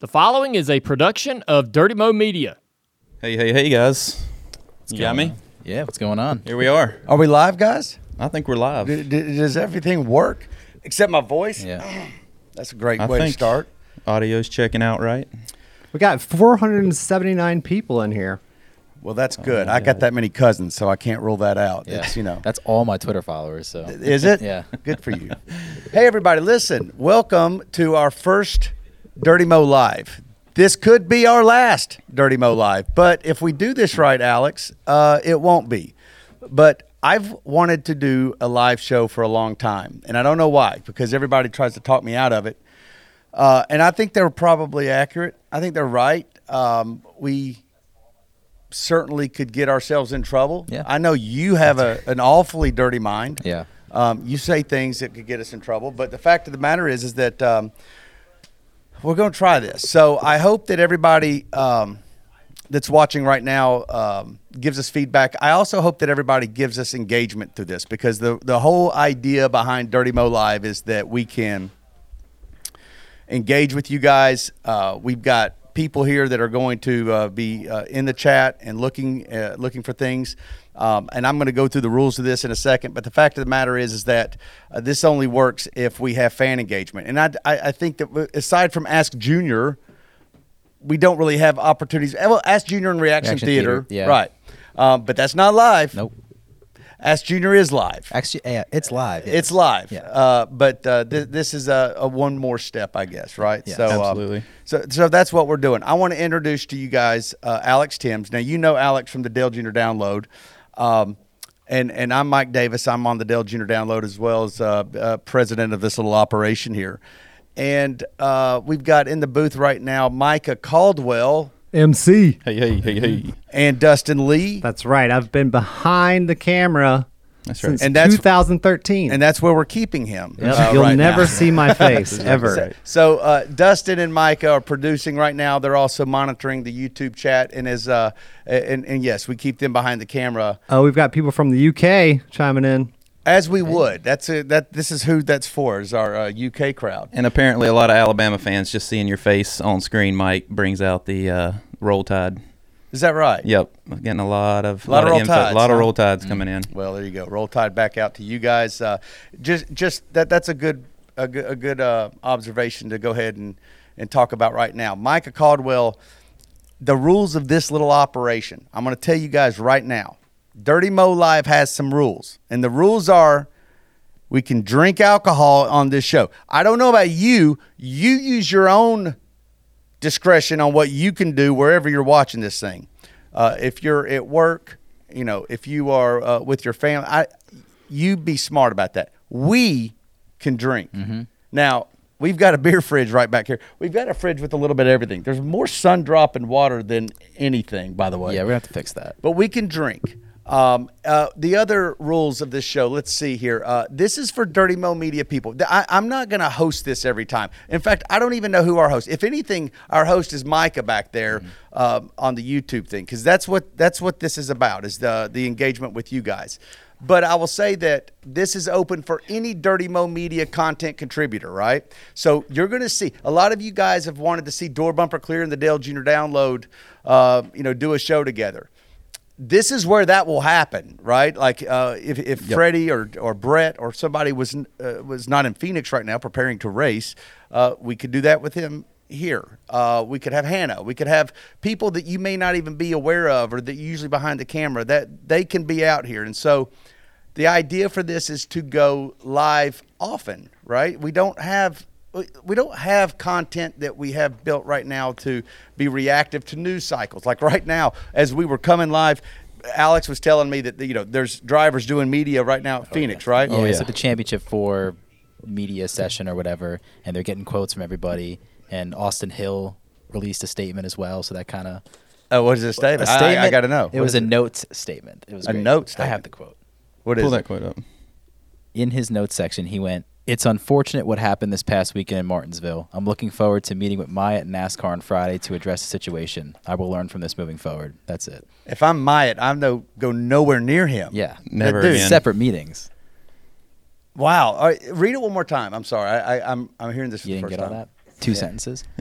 The following is a production of Dirty Mo Media. Hey, hey, hey, guys. You got me? Yeah, what's going on? Here we are. Are we live, guys? I think we're live. D- d- does everything work except my voice? Yeah. That's a great I way to think start. Audio's checking out right. We got 479 people in here. Well, that's oh, good. I got that many cousins, so I can't rule that out. Yeah. It's, you know. That's all my Twitter followers. So Is it? Yeah. Good for you. hey, everybody, listen. Welcome to our first Dirty Mo Live. This could be our last Dirty Mo Live, but if we do this right, Alex, uh, it won't be. But I've wanted to do a live show for a long time, and I don't know why, because everybody tries to talk me out of it. Uh, and I think they're probably accurate. I think they're right. Um, we certainly could get ourselves in trouble. Yeah. I know you have a, an awfully dirty mind. Yeah. Um, you say things that could get us in trouble, but the fact of the matter is, is that um, we're going to try this. So I hope that everybody um, that's watching right now um, gives us feedback. I also hope that everybody gives us engagement through this because the the whole idea behind Dirty Mo Live is that we can engage with you guys. Uh, we've got people here that are going to uh, be uh, in the chat and looking uh, looking for things. Um, and I'm going to go through the rules of this in a second. But the fact of the matter is, is that uh, this only works if we have fan engagement. And I, I, I think that aside from Ask Junior, we don't really have opportunities. Well, Ask Junior and Reaction, Reaction Theater, Theater, yeah. right? Um, but that's not live. Nope. Ask Junior is live. Actually, yeah, it's live. yes. It's live. Yeah. Uh, but uh, th- this is a, a one more step, I guess, right? Yeah, so, um, absolutely. so, so that's what we're doing. I want to introduce to you guys uh, Alex Timms. Now, you know Alex from the Dale Junior Download. Um, and, and I'm Mike Davis. I'm on the Dale Junior Download as well as uh, uh, president of this little operation here. And uh, we've got in the booth right now Micah Caldwell MC. Hey, hey, hey, hey. and Dustin Lee. That's right. I've been behind the camera That's right. since And that's- 2013. And that's where we're keeping him. Yep, uh, You'll right never now. see my face ever. So, so, uh, Dustin and Micah are producing right now. They're also monitoring the YouTube chat, and as uh, and, and yes, we keep them behind the camera Oh, we've got people from the UK chiming in. As we would. That's a, that. This is who that's for. Is our uh, UK crowd. And apparently, a lot of Alabama fans just seeing your face on screen, Mike, brings out the uh, roll tide. Is that right? Yep, getting a lot of a Lot of roll info, tides, a lot of roll tides coming in. Well, there you go. Roll Tide back out to you guys. Uh, just just that that's a good a good, a good uh, observation to go ahead and and talk about right now. Micah Caldwell, the rules of this little operation. I'm going to tell you guys right now. Dirty Mo Live has some rules, and the rules are. We can drink alcohol on this show. I don't know about you. You use your own discretion on what you can do wherever you're watching this thing. Uh, if you're at work, you know, if you are uh, with your family, I, you be smart about that. We can drink. Now, we've got a beer fridge right back here. We've got a fridge with a little bit of everything. There's more sun drop and water than anything, by the way Yeah, we're have to fix that. but we can drink. Um, uh, the other rules of this show, let's see here. Uh, this is for Dirty Mo Media people. I, I'm not going to host this every time. In fact, I don't even know who our host. If anything, our host is Micah back there um, on the YouTube thing because that's what that's what this is about is the the engagement with you guys. But I will say that this is open for any Dirty Mo Media content contributor, right? So you're going to see a lot of you guys have wanted to see Door Bumper Clear and the Dale Junior Download, uh, you know, do a show together this is where that will happen, right? Like uh, if, if Freddie or, or Brett or somebody was uh, was not in Phoenix right now preparing to race, uh, we could do that with him here. Uh, we could have Hannah. We could have people that you may not even be aware of or that usually behind the camera that they can be out here. And so the idea for this is to go live often, right? We don't have we don't have content that we have built right now to be reactive to news cycles. Like right now, as we were coming live, Alex was telling me that you know there's drivers doing media right now at oh, Phoenix, right? Oh, yeah, Oh, it's yeah. at the championship four media session or whatever, and they're getting quotes from everybody. And Austin Hill released a statement as well, so that kind of Oh, what is this statement? a I- statement. I, I got to know. It What was is a notes statement. It was A great. note I have the quote. What is Pull it? that quote up. in his notes section, he went, It's unfortunate what happened this past weekend in Martinsville. I'm looking forward to meeting with Myatt at NASCAR on Friday to address the situation. I will learn from this moving forward. That's it. If I'm Myatt, I'm no go nowhere near him. Yeah. Never dude, again. Separate meetings. Wow. All right, read it one more time. I'm sorry. I, I, I'm I'm hearing this for You the didn't first get all time. that? Two Yeah. sentences.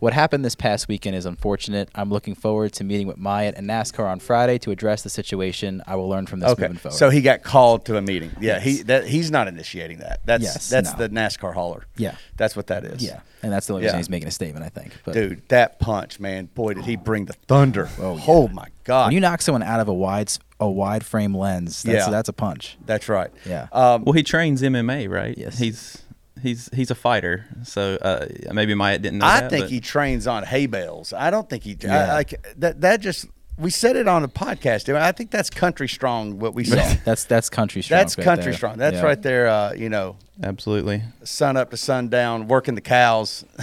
What happened this past weekend is unfortunate. I'm looking forward to meeting with Myatt and NASCAR on Friday to address the situation. I will learn from this Okay, moving forward. so he got called to a meeting. Yeah, he that he's not initiating that. That's Yes, that's no. the NASCAR hauler. Yeah. that's what that is. yeah, and that's the only Yeah. reason he's making a statement, I think. But dude, that punch, man, boy, did he bring the thunder. Oh, Oh, my god, when you knock someone out of a wide s- a wide frame lens, that's, Yeah. that's a punch. that's right. Yeah. Um, Well, he trains MMA, right? Yes. He's he's he's a fighter, so uh, maybe Myatt didn't know I that. think but- he trains on hay bales. I don't think he. I, Yeah. like that. That just we said it on the podcast. I, think that's country strong. What we saw. That's that's country strong. that's right country there. strong. That's Yeah. right there. Uh, you know, absolutely. sun up to sundown, working the cows.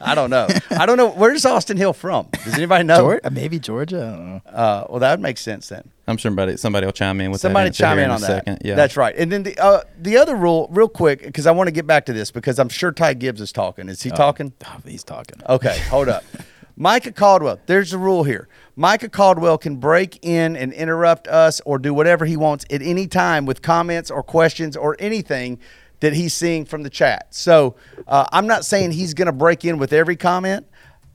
I don't know. I don't know. Where's Austin Hill from? Does anybody know? Geor- uh, maybe Georgia. I don't know. Uh, well, that would make sense then. I'm sure somebody somebody will chime in with Somebody that chime here in a on that. second. Yeah, that's right. And then the uh, the other rule, real quick, because I want to get back to this because I'm sure Ty Gibbs is talking. Is he talking? Oh, he's talking. Okay, hold up. Micah Caldwell, there's a rule here. Micah Caldwell can break in and interrupt us or do whatever he wants at any time with comments or questions or anything that he's seeing from the chat. So uh, I'm not saying he's going to break in with every comment.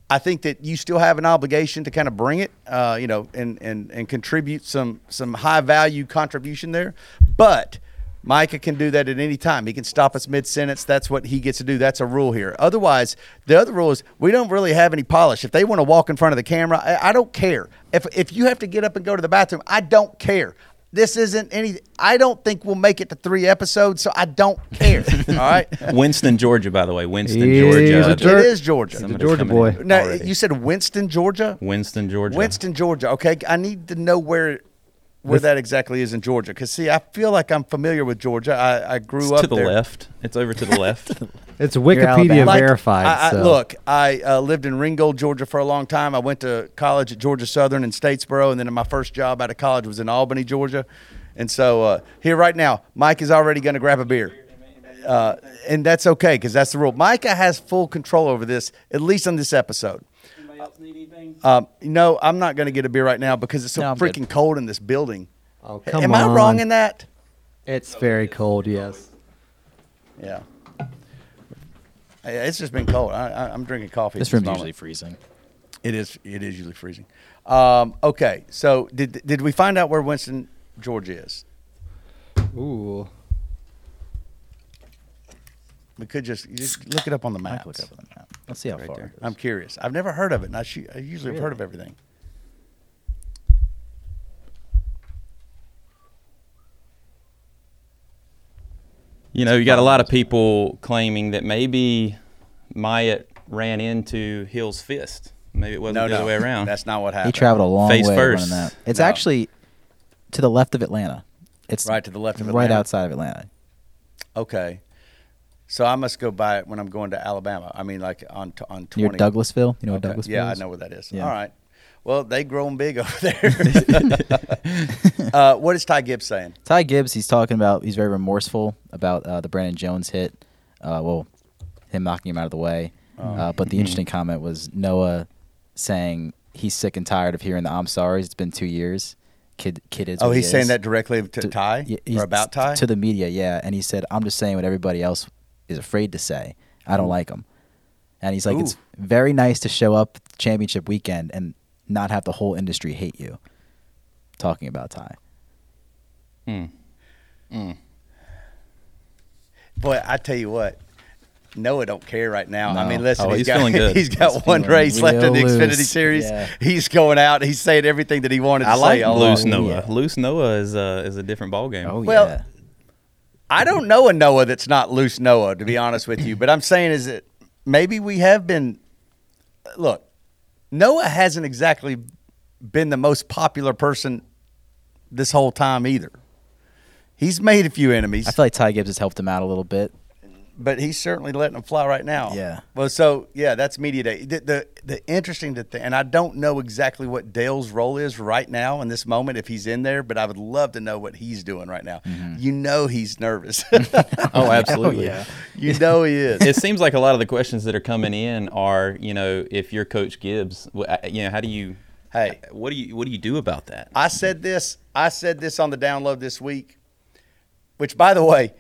I think that you still have an obligation to kind of bring it, uh, you know, and, and, and contribute some some high value contribution there. But Micah can do that at any time. He can stop us mid sentence. That's what he gets to do. That's a rule here. Otherwise, the other rule is we don't really have any polish. If they want to walk in front of the camera, I, I don't care. If if you have to get up and go to the bathroom, I don't care. This isn't any. I don't think we'll make it to three episodes, so I don't care. All right. Winston, Georgia, by the way. Winston, He's Georgia. a It Ger- is Georgia. He's a Georgia boy. in Now already. you said Winston, Georgia. Winston, Georgia. Winston, Georgia. Okay, I need to know where where that exactly is in Georgia. Because see, I feel like I'm familiar with Georgia. I, I grew It's up to the there. left. It's over to the left. It's Wikipedia Like, verified. I, I, so. Look, I uh, lived in Ringgold, Georgia for a long time. I went to college at Georgia Southern in Statesboro, and then my first job out of college was in Albany, Georgia. And so uh, here right now, Mike is already going to grab a beer. Uh, and that's okay because that's the rule. Micah has full control over this, at least on this episode. Um, no, I'm not going to get a beer right now because it's so No, I'm good. freaking cold in this building. Oh, come Am I wrong in that? It's very cold. Yes. Yeah. It's just been cold. I, I, I'm drinking coffee. This at room's moment. usually freezing. It is. It is usually freezing. Um, okay, so did did we find out where Winston, Georgia is? Ooh. We could just, just look it up on the map. can look up on the map. Let's see how far. it I'm curious. I've never heard of it, and I, sh- I usually have heard of everything. You know, you got a lot of people claiming that maybe Myatt ran into Hill's fist. Maybe it wasn't No, the other way around. That's not what happened. He traveled a long Face way first. running that. It's No. actually to the left of Atlanta. It's Right to the left of Atlanta. right outside of Atlanta. Okay, so I must go by it when I'm going to Alabama. I mean, like on t- on Near twenty. Douglasville. You know what Okay. Douglasville Yeah, I know where that is. Yeah. All right. Well, they grown big over there. uh, what is Ty Gibbs saying? Ty Gibbs, he's talking about, he's very remorseful about uh, the Brandon Jones hit. Uh, well, him knocking him out of the way. Oh. Uh, but the interesting comment was Noah saying he's sick and tired of hearing the I'm sorry. It's been two years. Kid, kid is. Oh, he's saying is." that directly to, To- Ty yeah, or about Ty? to the media, yeah. And he said, "I'm just saying what everybody else is afraid to say. I don't like him." And he's like, "It's very nice to show up championship weekend and not have the whole industry hate you." Talking about Ty. Hmm. Mm. Boy, I tell you what, Noah don't care right now. I mean, listen, Oh, he's he's got feeling good. he's got He's one feeling race left in the real Xfinity loose. Series. Yeah. He's going out. He's saying everything that he wanted to I like say. all loose along. Noah. Yeah. Loose Noah is uh, is a different ballgame. Oh Well, yeah. I don't know a Noah that's not loose Noah, to be honest with you. But I'm saying is that maybe we have been. Look, Noah hasn't exactly been the most popular person this whole time either. He's made a few enemies. I feel like Ty Gibbs has helped him out a little bit. But he's certainly letting them fly right now. Yeah. Well, so yeah, that's media day. The the, the interesting to th- and I don't know exactly what Dale's role is right now in this moment if he's in there, but I would love to know what he's doing right now. Mm-hmm. You know he's nervous. Oh, absolutely. yeah. you know he is. it seems like a lot of the questions that are coming in are, you know, if you're Coach Gibbs, uh, you know, how do you, Hey. what do you, what do you do about that? I said this. I said this on the download this week. Which, by the way,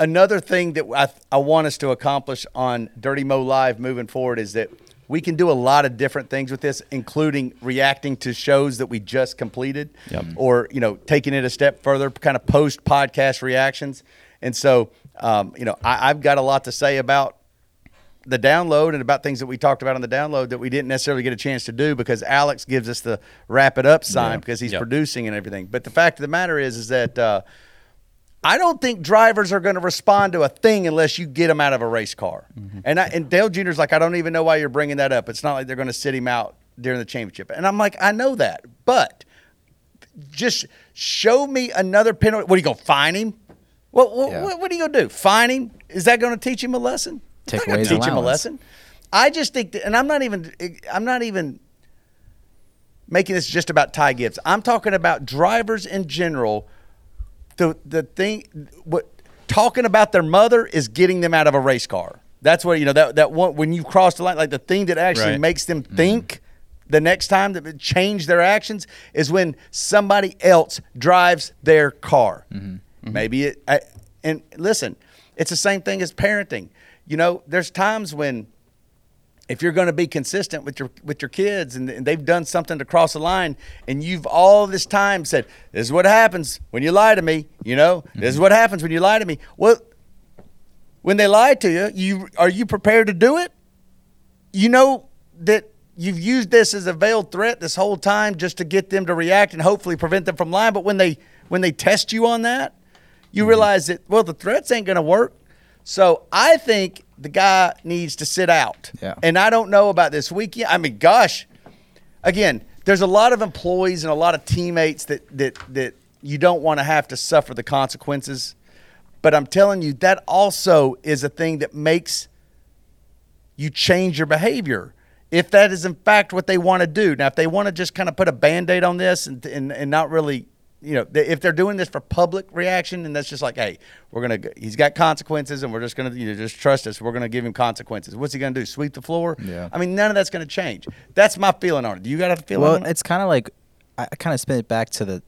another thing that I, I want us to accomplish on Dirty Mo Live moving forward is that We can do a lot of different things with this, including reacting to shows that we just completed, Yep. or you know, taking it a step further, kind of post podcast reactions. And so, um, you know, I, I've got a lot to say about the download and about things that we talked about on the download that we didn't necessarily get a chance to do because Alex gives us the wrap it up sign because he's Yep. producing and everything. But the fact of the matter is, is that uh, I don't think drivers are going to respond to a thing unless you get them out of a race car. Mm-hmm. And I, and Dale Jr.'s like, I don't even know why you're bringing that up. It's not like they're going to sit him out during the championship. And I'm like, I know that, but just show me another penalty. What are you going to fine him? What, what, Yeah. what, what are you going to do? Fine him? Is that going to teach him a lesson? Take away teach him a lesson. I just think, that, and I'm not even, I'm not even making this just about Ty Gibbs. I'm talking about drivers in general. The the thing, what talking about their mother is getting them out of a race car. That's what you know. That that one when you cross the line, like the thing that actually Right. makes them mm-hmm. think. The next time that it change their actions is when somebody else drives their car. Mm-hmm. Mm-hmm. Maybe it. I, and listen, it's the same thing as parenting. You know, there's times when if you're going to be consistent with your with your kids and, and they've done something to cross the line and you've all this time said this is what happens when you lie to me you know? This is mm-hmm. what happens when you lie to me. Well when they lie to you you are you prepared to do it? You know that you've used this as a veiled threat this whole time just to get them to react and hopefully prevent them from lying but when they when they test you on that you mm-hmm. realize that well the threats ain't going to work. So i think the guy needs to sit out. Yeah. and i don't know about this weekend i mean gosh. Again there's a lot of employees and a lot of teammates that that that you don't want to have to suffer the consequences. But i'm telling you that also is a thing that makes you change your behavior. If that is in fact what they want to do. Now, if they want to just kind of put a band aid on this and, and, and not really, you know, they- if they're doing this for public reaction and that's just like, hey, we're going to, he's got consequences and we're just going to, you know, just trust us. We're going to give him consequences. What's he going to do? Sweep the floor? Yeah. I mean, none of that's going to change. That's my feeling on it. Do you got a feeling Well, on it? it's kind of like I, I kind of spin it back to the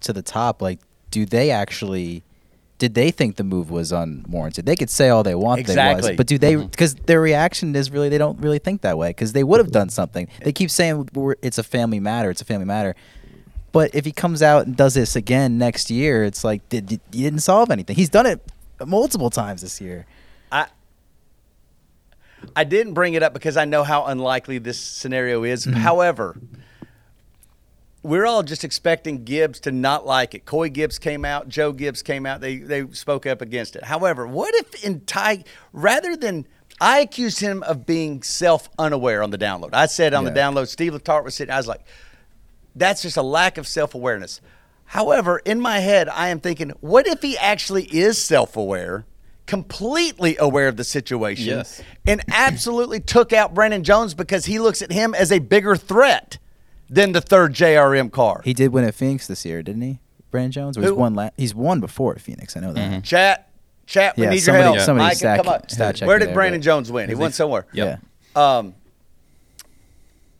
to the top. Like, do they actually? Did they think the move was unwarranted? They could say all they want, they Exactly. was, but do they? Mm-hmm. Because their reaction is really they don't really think that way because they would have done something. They keep saying it's a family matter. It's a family matter. But if he comes out and does this again next year, it's like did, you didn't solve anything. He's done it multiple times this year. I I didn't bring it up because I know how unlikely this scenario is. Mm-hmm. However, we're all just expecting Gibbs to not like it. Coy Gibbs came out, Joe Gibbs came out. They they spoke up against it. However, what if in Ty rather than I accused him of being self unaware on the download. I said on the download, Steve Letarte was sitting. I was like, that's just a lack of self awareness. However, in my head, I am thinking, what if he actually is self aware, completely aware of the situation, Yes. and absolutely took out Brandon Jones because he looks at him as a bigger threat than the third JRM car? He did win at Phoenix this year, didn't he? Brandon Jones, or he's won. La- he's won before at Phoenix. I know that. Chat, chat, we Yeah, need somebody- your help. somebody Micah, stat- come up. Where did there, Brandon Jones win? He won somewhere. Yep. Yeah. Um,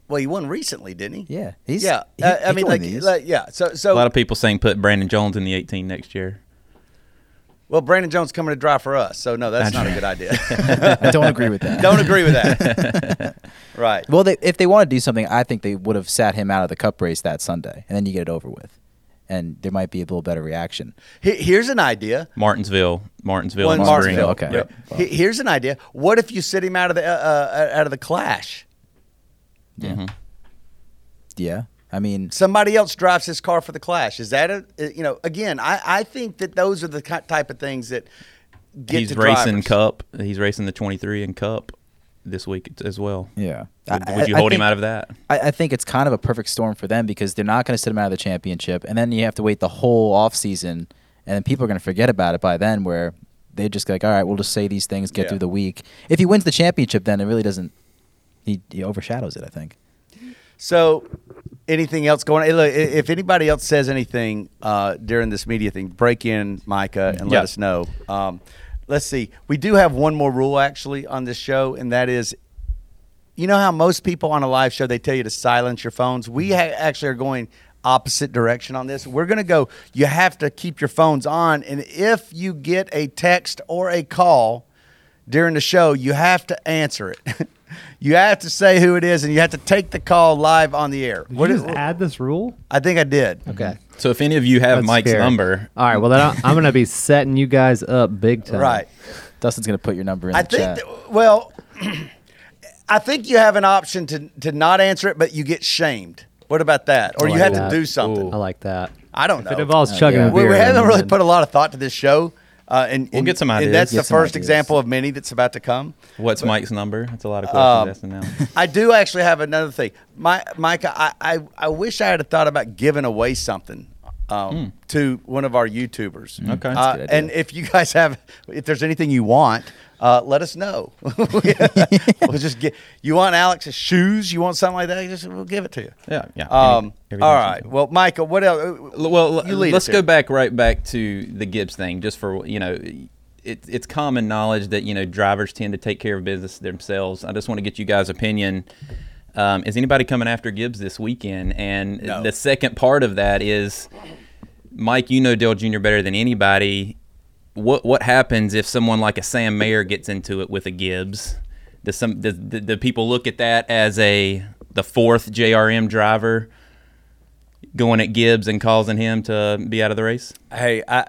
well, he won recently, didn't he? Yeah, he's yeah. he- uh, I can mean, like, like, yeah. So, so A lot of people saying put Brandon Jones in the 18 next year. well, Brandon Jones coming to drive for us, so no, that's not a good idea. I don't agree with that. Don't agree with that. right. Well, they, if they want to do something, I think they would have sat him out of the Cup race that Sunday, and then you get it over with, and there might be a little better reaction. Here's an idea. Martinsville, Martinsville, One Martinsville, okay. Yep. He- Here's an idea. What if you sit him out of the uh, uh, out of the clash? Yeah, yeah. I mean, Somebody else drives his car for the clash. Is that a uh, you know? Again, I, I think that those are the type of things that get He's to racing drivers. Cup. He's racing the 23 and Cup this week as well. yeah. Would, I- would you I- I hold him out of that? I, I think it's kind of a perfect storm for them because they're not going to sit him out of the championship, and then you have to wait the whole off season, and then people are going to forget about it by then. Where they just like, all right, we'll just say these things, get Yeah. through the week. If he wins the championship, then it really doesn't. He, he overshadows it. I think. So, anything else going? on? Hey, Look, i- if anybody else says anything uh, during this media thing, break in, Micah, and let Yeah. us know. Um, let's see. We do have one more rule actually on this show, and that is, you know how most people on a live show they tell you to silence your phones. We ha- actually are going opposite direction on this. We're going to go. You have to keep your phones on, and if you get a text or a call during the show, you have to answer it. You have to say who it is, and you have to take the call live on the air. Did What you is? just add this rule? I think I did. Okay. So if any of you have That's Mike's scary. number, All right. Well, then I- I'm gonna be setting you guys up big time. Right. Dustin's gonna put your number in I the think. chat. that- well, I think you have an option to to not answer it, but you get shamed. What about that? Or I you have that. to do something. I like that. I don't know. It involves Uh, chugging yeah. a we, beer, we haven't really then- put a lot of thought to this show. Uh, and, We'll and- get some and ideas. that's Get the first ideas. example of many that's about to come. what's Mike's number? That's a lot of Um, questions asking now. I do actually have another thing. My Mike, I, I, I wish I had thought about giving away something um, to one of our YouTubers. Okay. Uh, That's a good idea. and if you guys have, if there's anything you want, uh, let us know. we'll just get. You want Alex's shoes? You want something like that? Just we'll give it to you. Yeah, yeah. Um, Any- all everything's. Well, Michael, what else? Well, let's go back right back to the Gibbs thing, just for you know, it, it's common knowledge that you know drivers tend to take care of business themselves. I just want to get you guys' opinion. Um, is anybody coming after Gibbs this weekend? And No. the second part of that is, Mike, you know Dale Jr. better than anybody. What what happens if someone like a Sam Mayer gets into it with a Gibbs? Does some does, do, do people look at that as a the fourth JRM driver? going at Gibbs and causing him to be out of the race? Hey, I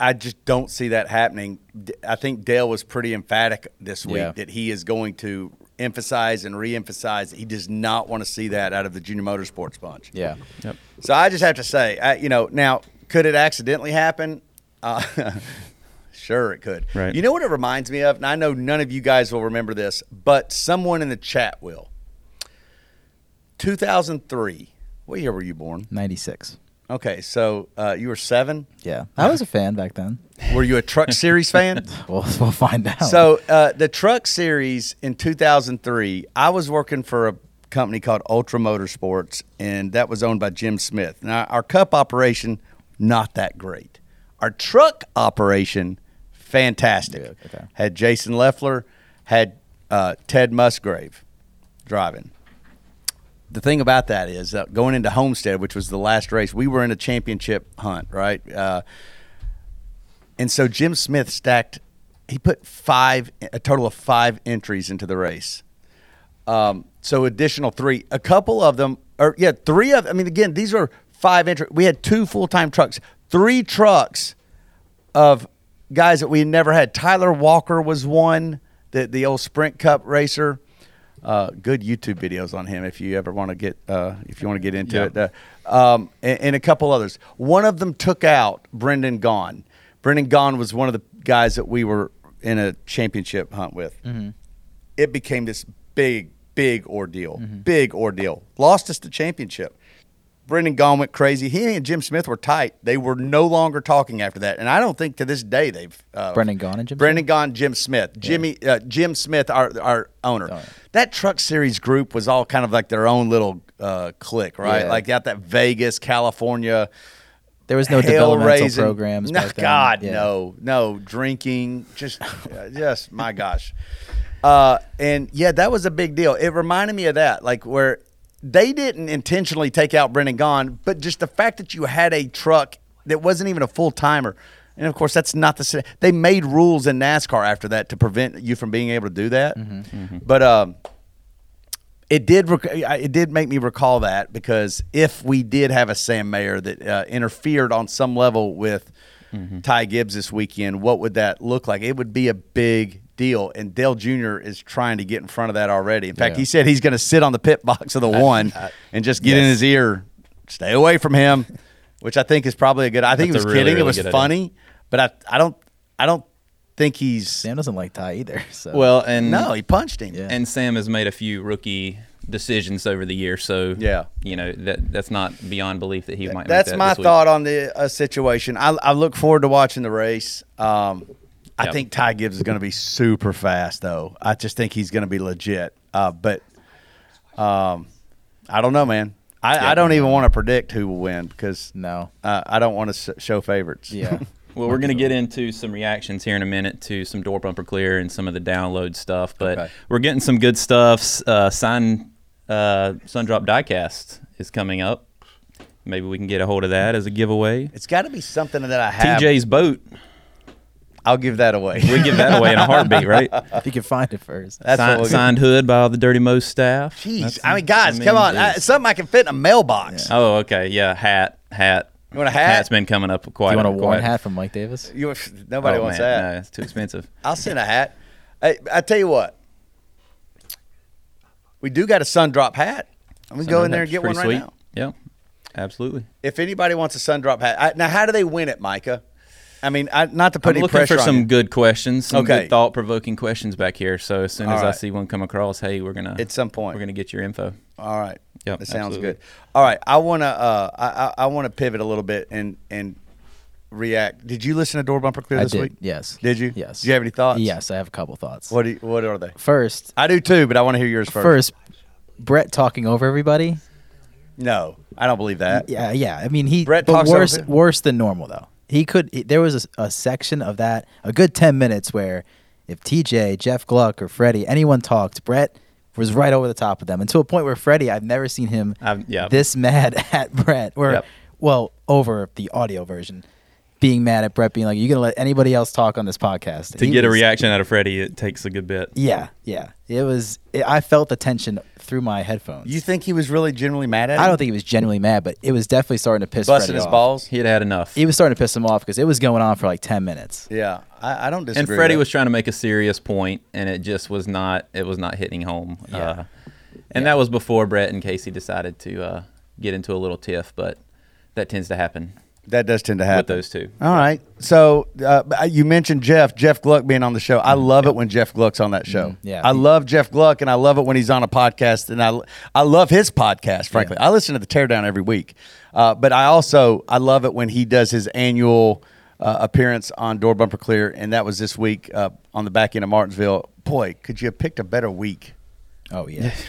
I just don't see that happening. I think Dale was pretty emphatic this week Yeah. that he is going to emphasize and re-emphasize that he does not want to see that out of the junior motorsports bunch. Yeah. Yep. So I just have to say, I, you know, now could it accidentally happen? Uh, sure, it could. Right. You know what it reminds me of, and I know none of you guys will remember this, but someone in the chat will. 2003. What year were you born? Ninety six. Okay, so uh, you were seven. Yeah. I was a fan back then. Were you a Truck Series fan? We'll, we'll find out. So uh, the Truck Series in 2003, I was working for a company called Ultra Motorsports, and that was owned by Jim Smith. Now our Cup operation, not that great. Our truck operation, fantastic. Yeah, okay. Had Jason Leffler, had uh, Ted Musgrave driving. The thing about that is uh, going into Homestead, which was the last race, we were in a championship hunt, right? Uh, and so Jim Smith stacked. He put five, a total of five entries into the race. Um, so additional three. A couple of them, or yeah, three of. I mean, again, these are five entries. We had two full time trucks, three trucks of guys that we never had. Tyler Walker was one, the the old Sprint Cup racer. Uh, good YouTube videos on him if you ever want to get uh, if you want to get into it. Uh, um, and, and a couple others. One of them took out Brendan Gaughan. Brendan Gaughan was one of the guys that we were in a championship hunt with. It became this big, big ordeal. Big ordeal. Lost us the championship. Brendan Gaughan went crazy. He and Jim Smith were tight. They were no longer talking after that, and I don't think to this day they've. Uh, Brendan Gaughan and Jim Brendan Gaughan, Jim Smith, Jimmy, uh, Jim Smith, our our owner. Oh, yeah. That Truck Series group was all kind of like their own little uh, clique, right? Yeah. Like out that Vegas, California. there was no developmental raising- programs. No. God, Yeah. no, no drinking. Just, uh, just my gosh. Uh, and yeah, that was a big deal. It reminded me of that, like where they didn't intentionally take out Brendan Gaughan, but just the fact that you had a truck that wasn't even a full timer. And of course, that's not the. sa- They made rules in NASCAR after that to prevent you from being able to do that. Mm-hmm. But um, it did rec- it did make me recall that because if we did have a Sam Mayer that uh, interfered on some level with Ty Gibbs this weekend, what would that look like? It would be a big deal, and Dale Jr. is trying to get in front of that already. In fact, Yeah. he said he's going to sit on the pit box of the one and just get in his ear, stay away from him, which I think is probably a good. I think That's he was really, kidding. really it was good idea. funny, but I I don't I don't think he's Sam doesn't like Ty either. So Well, and no, he punched him. Yeah. and Sam has made a few rookie decisions over the year, so Yeah. you know that that's not beyond belief that he might. make That's that my this week. thought on the uh, situation. I, I look forward to watching the race. Um, I Yep. think Ty Gibbs is going to be super fast, though. I just think he's going to be legit. Uh, but um, I don't know, man. I, I don't even want to predict who will win because no. uh, I don't want to show favorites. Yeah. Well, we're going to get into some reactions here in a minute to some door bumper clear and some of the download stuff, but Okay. we're getting some good stuff. Uh, sign uh, Sundrop Diecast is coming up. Maybe we can get a hold of that as a giveaway. it's got to be something that I have. TJ's boat. I'll give that away. We give that away in a heartbeat, right? if you can find it first. That's what Signed, we'll give. signed hood by all the Dirty Mo staff. Jeez, That's- I mean, guys, I come on. I, something I can fit in a mailbox. Oh, okay. Yeah, hat, hat. You want a hat? Hat's been coming up quite. Do you want a quite- worn hat from Mike Davis? You, nobody Oh, wants man, that. No, it's too expensive. I'll send a hat. Hey, I tell you what, we do got a sun drop hat. I'm gonna go in there and get one right sweet. now. Yeah, absolutely. If anybody wants a sun drop hat, I, now how do they win it, Micah? I mean, I, not to put I'm any looking pressure for some you. good questions, some Okay. good thought-provoking questions back here. So as soon All as I see one come across, hey, we're gonna At some point. we're gonna get your info. All right. Yep, that sounds absolutely. good. All right, I want to uh, I, I, I want to pivot a little bit and and react. Did you listen to Door Bumper Clear I this did. week? Yes. Did you? Yes. Do you have any thoughts? Yes, I have a couple thoughts. What do you, What are they? First, I do too, but I want to hear yours first. first, Brett talking over everybody. No, I don't believe that. Yeah, yeah. I mean, he Brett talks over worse, people? worse than normal though. He could. he- there was a, a section of that, a good ten minutes where, if TJ, Jeff Gluck, or Freddie, anyone talked, Brett was right over the top of them, and to a point where Freddie, I've never seen him yeah. this mad at Brett. Or, Yep. well, over the audio version, being mad at Brett, being like, "You gonna let anybody else talk on this podcast?" To He get a reaction out of Freddie, it takes a good bit. Yeah, yeah. It was. It, I felt the tension through my headphones. You think he was really genuinely mad at? I don't think he was genuinely mad, but it was definitely starting to piss busting Freddie his off. balls. He had had enough. He was starting to piss him off because it was going on for like ten minutes. Yeah, I, I don't disagree. and with Freddie that. was trying to make a serious point, and it just was not. It was not hitting home. Yeah. Uh, and that was before Brett and Casey decided to uh, get into a little tiff, but that tends to happen that does tend to happen with those two. All right. So uh, you mentioned Jeff, Jeff Gluck being on the show. I love it when Jeff Gluck's on that show. Mm-hmm. yeah. I love Jeff Gluck, and I love it when he's on a podcast, and I I love his podcast. Frankly, I listen to the Teardown every week, uh, but I also I love it when he does his annual uh, appearance on Door Bumper Clear, and that was this week uh, on the back end of Martinsville. Boy, could you have picked a better week? Oh yeah.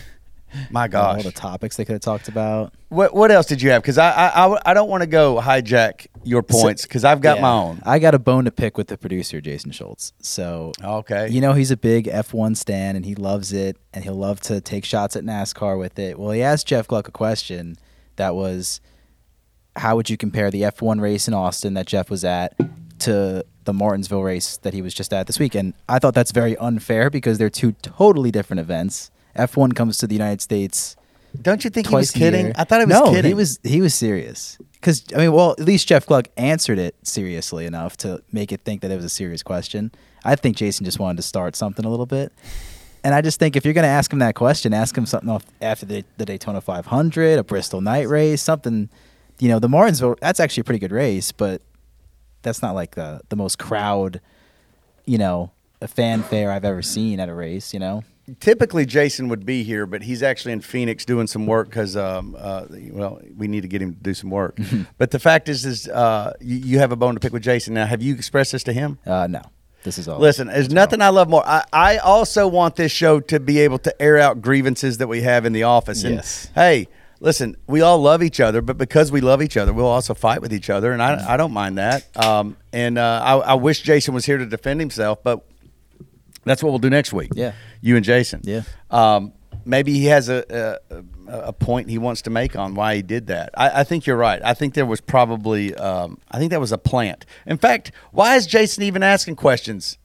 My All the topics they could have talked about. What what else did you have? Because I, I I I don't want to go hijack your points because I've got Yeah. my own. I got a bone to pick with the producer, Jason Schultz. So Okay. you know he's a big F1 stan and he loves it and he'll love to take shots at NASCAR with it. Well, he asked Jeff Gluck a question that was, how would you compare the F1 race in Austin that Jeff was at to the Martinsville race that he was just at this week? And I thought that's very unfair because they're two totally different events. F1 comes to the United States Don't you think he was kidding? year. I thought he was no, kidding. he was he was serious. Because I mean, well, at least Jeff Gluck answered it seriously enough to make it think that it was a serious question. I think Jason just wanted to start something a little bit, and I just think if you're going to ask him that question, ask him something off after the, the Daytona 500, a Bristol night race, something. You know, the Martinsville. That's actually a pretty good race, but that's not like the the most crowd. You know, a fanfare I've ever seen at a race. You know. Typically, Jason would be here, but he's actually in Phoenix doing some work because, um, uh, well, we need to get him to do some work. but the fact is, is uh, you, you have a bone to pick with Jason. Now, have you expressed this to him? Uh, no, this is all. Listen, there's nothing I love more. I, I also want this show to be able to air out grievances that we have in the office. And Yes. hey, listen, we all love each other, but because we love each other, we'll also fight with each other, and I, I don't mind that. Um, and uh, I, I wish Jason was here to defend himself, but that's what we'll do next week. Yeah. you and Jason. Yeah. Um, maybe he has a, a a point he wants to make on why he did that. I, I think you're right. I think there was probably um, I think that was a plant. In fact, why is Jason even asking questions?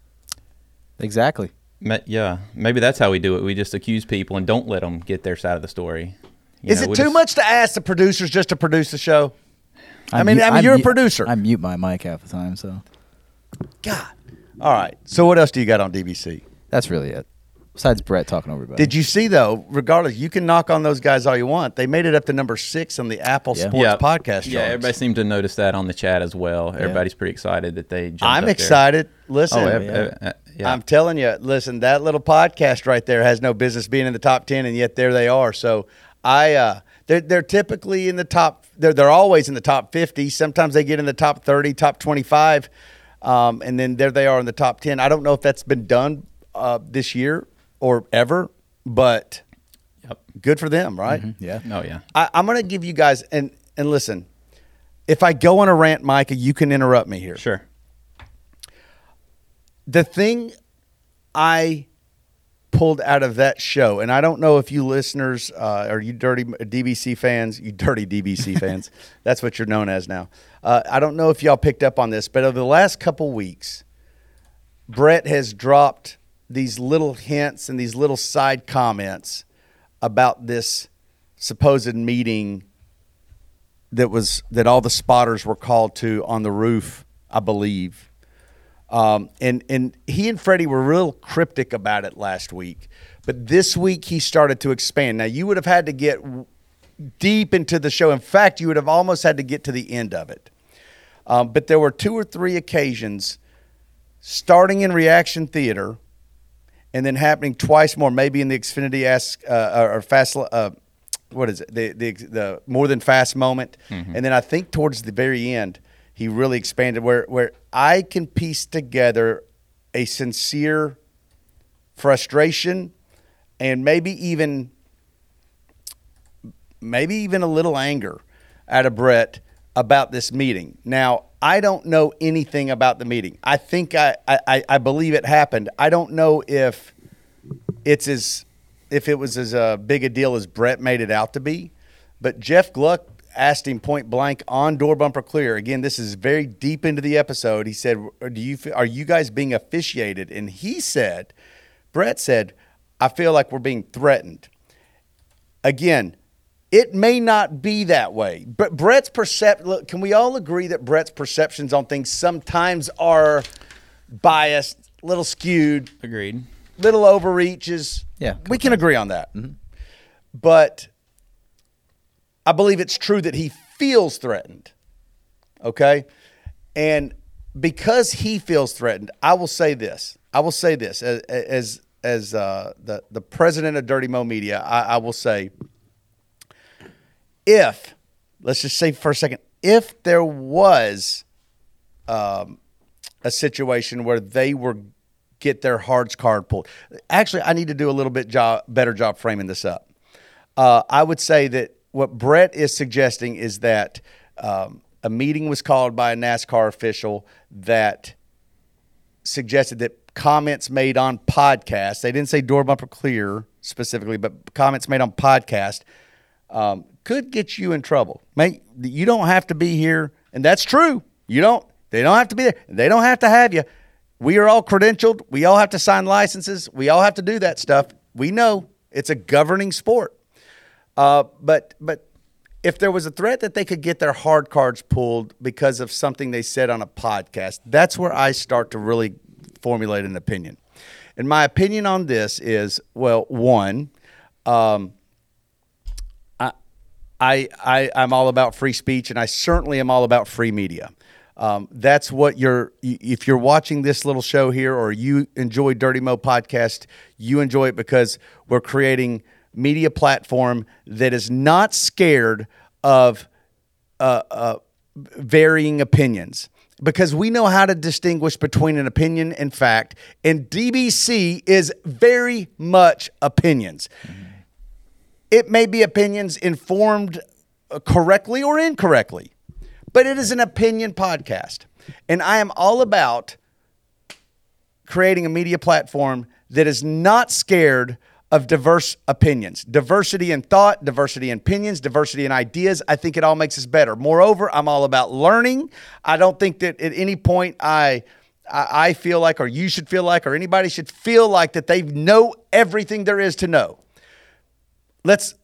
exactly. Ma- Yeah, maybe that's how we do it. We just accuse people and don't let them get their side of the story. You Is know, it too just- much to ask the producers just to produce the show? I mean, mute- I mean, you're a producer. I mute my mic half the time, so God. All right. So what else do you got on DBC? that's really it. Besides Brett talking over everybody. Did you see though? Regardless, you can knock on those guys all you want. They made it up to number six on the Apple Yeah. Sports podcast. Yeah, charts. everybody seemed to notice that on the chat as well. Everybody's pretty excited that they. Jumped I'm up there. excited. Listen, Oh, yeah. ev- ev- uh, yeah. I'm telling you, listen, that little podcast right there has no business being in the top ten, and yet there they are. So I, uh, they're they're typically in the top. They're they're always in the top fifty. Sometimes they get in the top thirty, top twenty five, um, and then there they are in the top ten. I don't know if that's been done uh, this year or ever, but Yep. good for them, right? Yeah. Oh yeah. I, I'm going to give you guys and and listen. If I go on a rant, Micah, you can interrupt me here. Sure. the thing I pulled out of that show, and I don't know if you listeners uh, or you dirty DBC fans, you dirty DBC fans, that's what you're known as now. Uh, I don't know if y'all picked up on this, but over the last couple weeks, Brett has dropped these little hints and these little side comments about this supposed meeting that was that all the spotters were called to on the roof, I believe. Um, and and he and Freddie were real cryptic about it last week, but this week he started to expand. Now you would have had to get deep into the show. In fact, you would have almost had to get to the end of it. Um, but there were two or three occasions, starting in reaction theater, and then happening twice more, maybe in the Xfinity ask uh, or fast. Uh, what is it? The the the more than fast moment, and then I think towards the very end, he really expanded where where I can piece together a sincere frustration and maybe even maybe even a little anger out of Brett about this meeting. Now, I don't know anything about the meeting. I think I, I, I believe it happened. I don't know if it's as if it was as uh, big a deal as Brett made it out to be. But Jeff Gluck asked him point blank on door bumper clear. Again, this is very deep into the episode. He said, "Do you are you guys being officiated?" And he said, Brett said, "I feel like we're being threatened." Again, it may not be that way, but Brett's percep. Look, can we all agree that Brett's perceptions on things sometimes are biased, little skewed, Agreed. little overreaches. Yeah. we can agree on that. Mm-hmm. But I believe it's true that he feels threatened. Okay, and because he feels threatened, I will say this. I will say this as as as uh, the the president of Dirty Mo Media. I, I will say, if let's just say for a second, if there was um, a situation where they were get their hard card pulled. Actually, I need to do a little bit job, better job framing this up. Uh, I would say that what Brett is suggesting is that um, a meeting was called by a NASCAR official that suggested that comments made on podcasts, they didn't say door bumper clear specifically, but comments made on podcast um, could get you in trouble. Mate, you don't have to be here, and that's true. You don't. They don't have to be there. They don't have to have you. We are all credentialed. We all have to sign licenses. We all have to do that stuff. We know it's a governing sport. Uh, but but if there was a threat that they could get their hard cards pulled because of something they said on a podcast, that's where I start to really formulate an opinion. And my opinion on this is well, one, um, I, I, I, I'm all about free speech, and I certainly am all about free media. Um, that's what you're. If you're watching this little show here, or you enjoy Dirty Mo podcast, you enjoy it because we're creating media platform that is not scared of uh, uh, varying opinions because we know how to distinguish between an opinion and fact, and DBC is very much opinions. It may be opinions informed uh, correctly or incorrectly, but it is an opinion podcast. And I am all about creating a media platform that is not scared of diverse opinions, diversity in thought, diversity in opinions, diversity in ideas. I think it all makes us better. Moreover, I'm all about learning. I don't think that at any point I I feel like, or you should feel like, or anybody should feel like that they know everything there is to know. Let's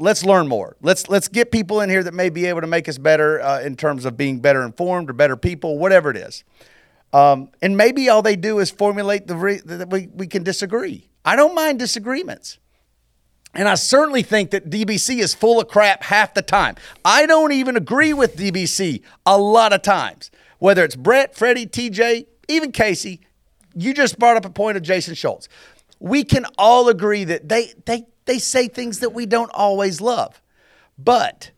let's learn more. Let's let's get people in here that may be able to make us better uh, in terms of being better informed or better people, whatever it is. Um, and maybe all they do is formulate the re- that we we can disagree. I don't mind disagreements. And I certainly think that DBC is full of crap half the time. I don't even agree with DBC a lot of times. Whether it's Brett, Freddie, TJ, even Casey, you just brought up a point of Jason Schultz. We can all agree that they they they say things that we don't always love. But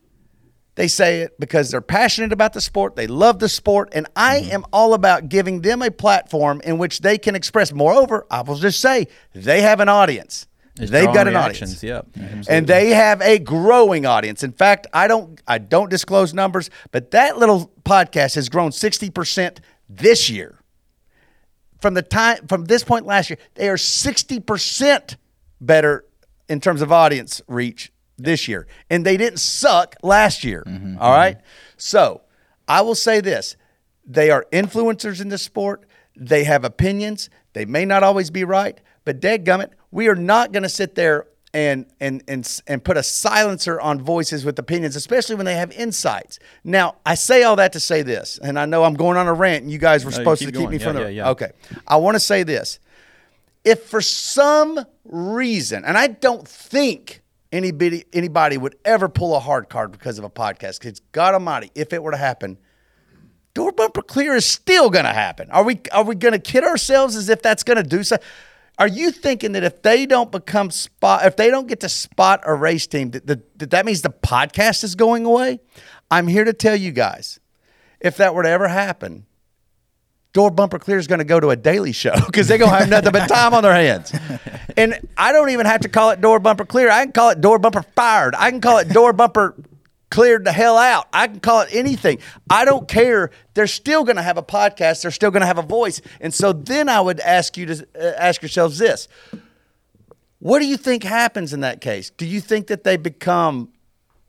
they say it because they're passionate about the sport. They love the sport. And I am all about giving them a platform in which they can express. Moreover, I will just say they have an audience. It's They've got an audience. yep. And they have a growing audience. In fact, I don't I don't disclose numbers, but that little podcast has grown 60% this year. From the time from this point last year, they are 60% better in terms of audience reach this year. And they didn't suck last year. Mm-hmm, mm-hmm. all right? So, I will say this. They are influencers in this sport. They have opinions. They may not always be right, but dadgummit, we are not going to sit there and and and and put a silencer on voices with opinions, especially when they have insights. Now, I say all that to say this, and I know I'm going on a rant, and you guys were you supposed to keep keep me going. from Yeah, the yeah. okay. I want to say this: if for some reason, and I don't think anybody anybody would ever pull a hard card because of a podcast, because God Almighty, if it were to happen, door bumper clear is still going to happen. Are we are we going to kid ourselves as if that's going to do so? Are you thinking that if they don't become spot, if they don't get to spot a race team, that, that, that that means the podcast is going away? I'm here to tell you guys, if that were to ever happen, Door Bumper Clear is going to go to a daily show because they're going to have nothing but time on their hands. And I don't even have to call it Door Bumper Clear. I can call it Door Bumper Fired. I can call it Door Bumper Cleared the hell out. I can call it anything. I don't care. They're still going to have a podcast. They're still going to have a voice. And so then I would ask you to uh, ask yourselves this. What do you think happens in that case? Do you think that they become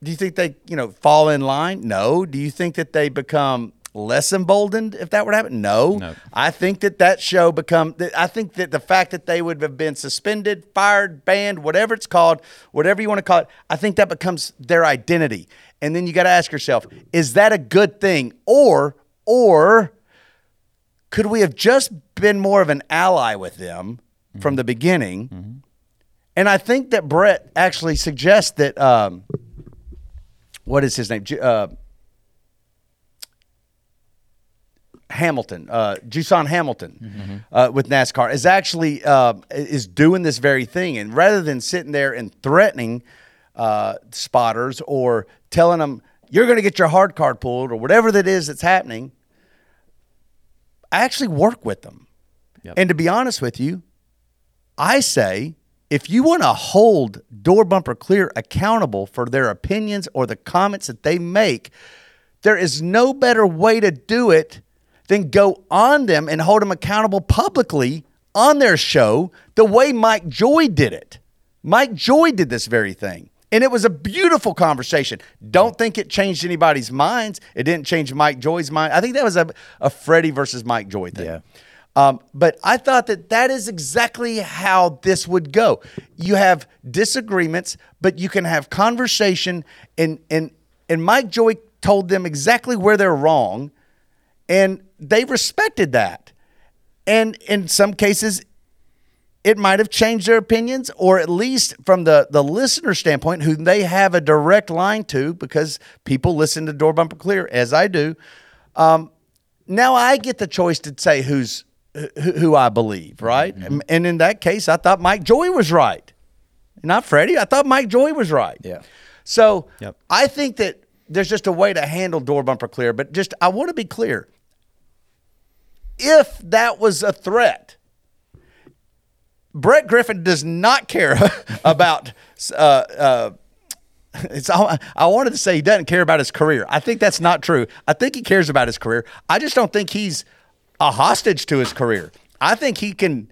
do you think they, you know, fall in line? No. Do you think that they become less emboldened if that were to happen? No. No. I think that that show become. I think that the fact that they would have been suspended, fired, banned, whatever it's called, whatever you want to call it, I think that becomes their identity. And then you got to ask yourself, is that a good thing, or or could we have just been more of an ally with them from the beginning? And I think that Brett actually suggests that. Um, what is his name? Uh, Hamilton, uh, Jusan Hamilton, uh, with NASCAR is actually uh, is doing this very thing, and rather than sitting there and threatening uh, spotters or telling them you're going to get your hard card pulled or whatever that is that's happening, I actually work with them. Yep. And to be honest with you, I say if you want to hold Door Bumper Clear accountable for their opinions or the comments that they make, there is no better way to do it than go on them and hold them accountable publicly on their show the way Mike Joy did it. Mike Joy did this very thing. And it was a beautiful conversation. Don't think it changed anybody's minds. It didn't change Mike Joy's mind. I think that was a, a Freddie versus Mike Joy thing. Yeah. Um, but I thought that that is exactly how this would go. You have disagreements, but you can have conversation, and and and Mike Joy told them exactly where they're wrong, and they respected that. And in some cases, it might have changed their opinions, or at least from the the listener standpoint, who they have a direct line to, because people listen to Door Bumper Clear as I do. Um, now I get the choice to say who's who, who I believe, right? And, and in that case, I thought Mike Joy was right, not Freddie. I thought Mike Joy was right. Yeah. So Yep. I think that there's just a way to handle door bumper clear, but just I want to be clear. If that was a threat, Brett Griffin does not care about. Uh, uh, it's all, I wanted to say he doesn't care about his career. I think that's not true. I think he cares about his career. I just don't think he's a hostage to his career. I think he can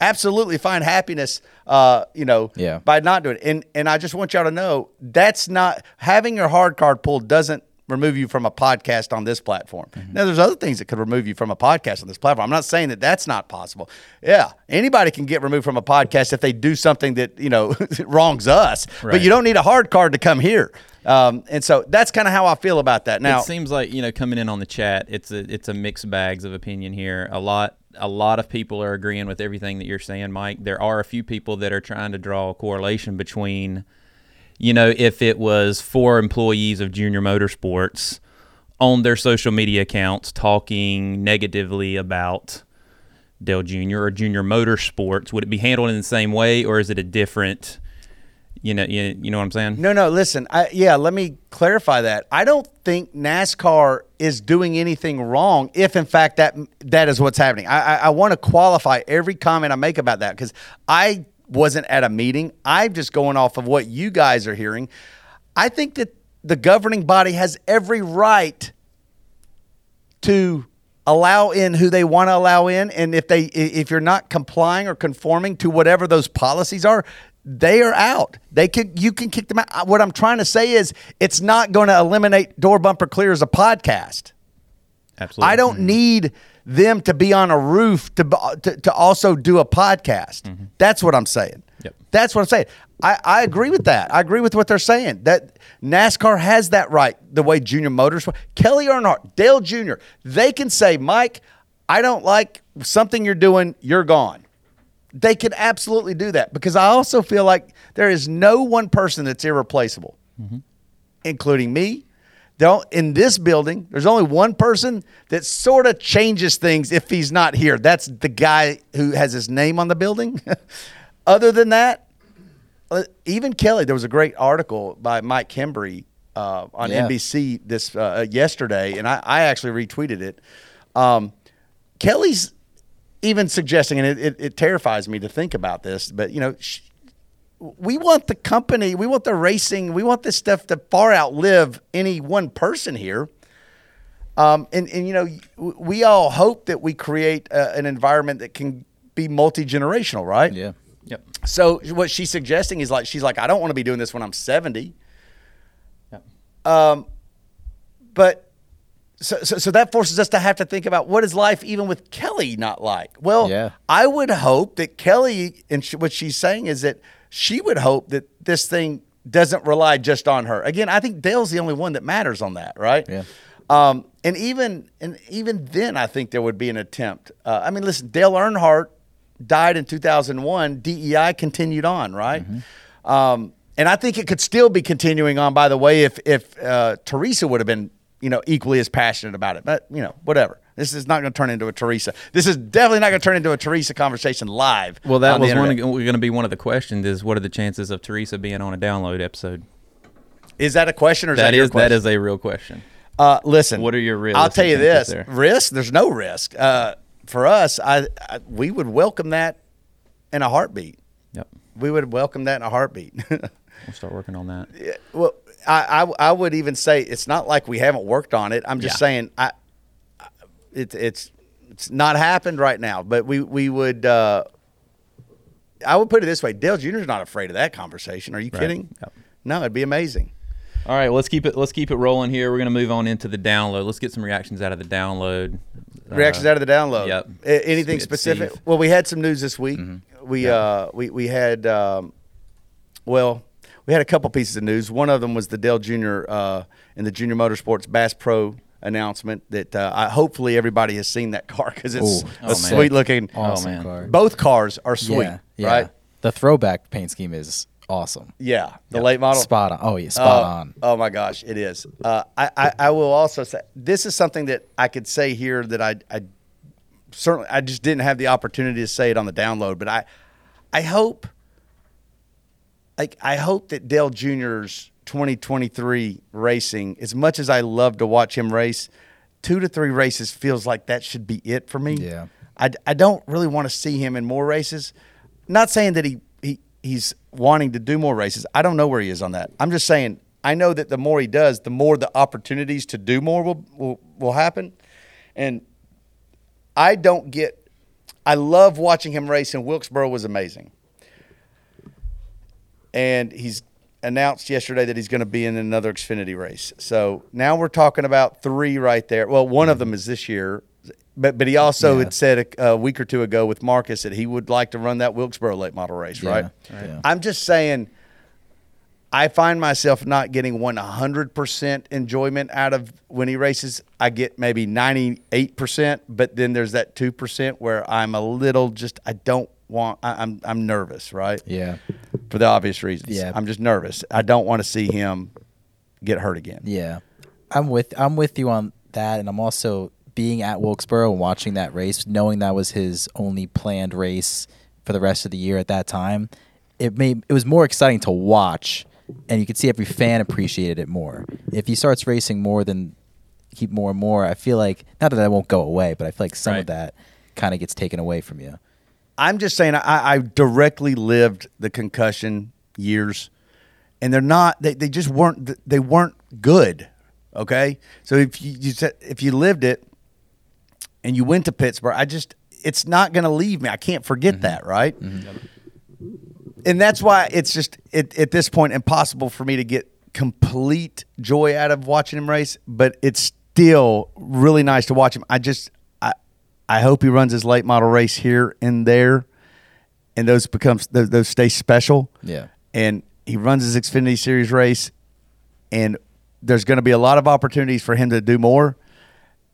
absolutely find happiness. Uh, you know, Yeah. by not doing it. And and I just want y'all to know that's not having your hard card pulled doesn't remove you from a podcast on this platform. Now there's other things that could remove you from a podcast on this platform. I'm not saying that that's not possible. Yeah, anybody can get removed from a podcast if they do something that, you know, wrongs us. But you don't need a hard card to come here. Um, and so that's kind of how I feel about that. Now, it seems like you know coming in on the chat, it's a it's a mixed bags of opinion here. A lot a lot of people are agreeing with everything that you're saying, Mike. There are a few people that are trying to draw a correlation between, you know, if it was four employees of Junior Motorsports on their social media accounts talking negatively about Dale Jr. or Junior Motorsports, would it be handled in the same way, or is it a different? You know, you, you know what I'm saying? No, no. Listen, I, yeah. Let me clarify that. I don't think NASCAR is doing anything wrong. If in fact that that is what's happening, I, I, I want to qualify every comment I make about that because I wasn't at a meeting. I'm just going off of what you guys are hearing. I think that the governing body has every right to allow in who they want to allow in and if they if you're not complying or conforming to whatever those policies are they are out they can you can kick them out what i'm trying to say is it's not going to eliminate door bumper clear as a podcast Absolutely. I don't mm-hmm. need them to be on a roof to to, to also do a podcast. Mm-hmm. That's what I'm saying. Yep. That's what I'm saying. I, I agree with that. I agree with what they're saying. That NASCAR has that right, the way Junior Motors, Kelly Earnhardt, Dale Jr., they can say, Mike, I don't like something you're doing, you're gone. They can absolutely do that because I also feel like there is no one person that's irreplaceable, mm-hmm. including me. Don't, in this building, there's only one person that sort of changes things if he's not here. That's the guy who has his name on the building. Other than that, uh, even Kelly, there was a great article by Mike Hembree uh, on Yeah. NBC this uh, yesterday, and I, I actually retweeted it. Um, Kelly's even suggesting, and it, it, it terrifies me to think about this, but you know, we want the company, we want the racing, we want this stuff to far outlive any one person here. Um, and, and you know, we all hope that we create uh, an environment that can be multi generational, right? Yeah. Yep. So what she's suggesting is like she's like, I don't want to be doing this when I'm 70. Yep. Um, but so, so so that forces us to have to think about what is life even with Kelly not like. Well, Yeah. I would hope that Kelly and sh- what she's saying is that she would hope that this thing doesn't rely just on her. Again, I think Dale's the only one that matters on that, right? Yeah. Um, and even and even then, I think there would be an attempt. Uh, I mean, listen, Dale Earnhardt died in 2001. DEI continued on, right? Um, and I think it could still be continuing on. By the way, if if uh, Teresa would have been, you know, equally as passionate about it, but you know, whatever. This is not going to turn into a Teresa. This is definitely not going to turn into a Teresa conversation live. Well, that on was one internet. going to be one of the questions: is what are the chances of Teresa being on a download episode? Is that a question or is that, That your question? is a real question. Uh, listen. What are your risks? I'll tell you this: there? risk. There's no risk. Uh, for us, I, I we would welcome that in a heartbeat. Yep. We would welcome that in a heartbeat. We'll start working on that. well, I, I I would even say it's not like we haven't worked on it. I'm just Yeah. saying I- it, it's it's not happened right now, but we we would. Uh, I would put it this way: Dale Jr.'s not afraid of that conversation. Are you Right. kidding? Yep. No, it'd be amazing. All right, well, let's keep it let's keep it rolling here. We're going to move on into the download. Let's get some reactions out of the download. Reactions Uh, out of the download. yep. A- anything Steve- specific? Steve. Well, we had some news this week. Mm-hmm. We uh we we had um, well we had a couple pieces of news. One of them was the Dale Junior uh in the Junior Motorsports Bass Pro announcement that uh, I, hopefully everybody has seen that car because it's Ooh. a Oh, sweet looking. Awesome man. car. Both cars are sweet, yeah, yeah. right? The throwback paint scheme is awesome. Yeah, the late model. Spot on. Oh yeah, spot Oh, on. Oh my gosh, it is. Uh, I, I I will also say this is something that I could say here that I I certainly I just didn't have the opportunity to say it on the download, but I I hope like I hope that Dale Jr.'s 2023 racing, as much as I love to watch him race, two to three races feels like that should be it for me. Yeah. I, I don't really want to see him in more races. Not saying that he, he he's wanting to do more races. I don't know where he is on that. I'm just saying I know that the more he does, the more the opportunities to do more will will, will happen. And I don't get I love watching him race and Wilkesboro was amazing. And he's announced yesterday that he's going to be in another Xfinity race. So now we're talking about three right there. Well, one of mm-hmm. them is this year, but but he also Yeah. had said a, a week or two ago with Marcus that he would like to run that Wilkesboro late model race, Yeah, right? yeah. I'm just saying. I find myself not getting 100% enjoyment out of when he races. I get maybe 98%, but then there's that 2% where I'm a little just I don't want I, I'm I'm nervous, right? Yeah, For the obvious reasons. Yeah. I'm just nervous. I don't want to see him get hurt again. yeah. I'm with I'm with you on that, and I'm also being at Wilkesboro and watching that race, knowing that was his only planned race for the rest of the year at that time. It made it was more exciting to watch, and you could see every fan appreciated it more. If he starts racing more than keep more and more, I feel like not that that won't go away, but I feel like some Right. of that kind of gets taken away from you. I'm just saying I, I directly lived the concussion years, and they're not. They, they just weren't. They weren't good. Okay, so if you, you said if you lived it, and you went to Pittsburgh, I just it's not going to leave me. I can't forget mm-hmm. that, right? Mm-hmm. And that's why it's just it, at this point impossible for me to get complete joy out of watching him race. But it's still really nice to watch him. I just I hope he runs his late model race here and there, and those becomes those, those stay special. Yeah. and he runs his Xfinity Series race, and there's going to be a lot of opportunities for him to do more,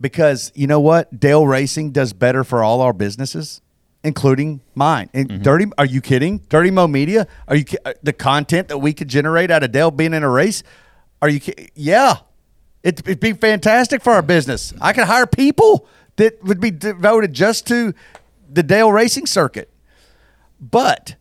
because you know what, Dale Racing does better for all our businesses, including mine. And Dirty, are you kidding? Dirty Mo Media, are you uh, the content that we could generate out of Dale being in a race? Are you? Yeah, it, it'd be fantastic for our business. I could hire people that would be devoted just to the Dale Racing circuit, but.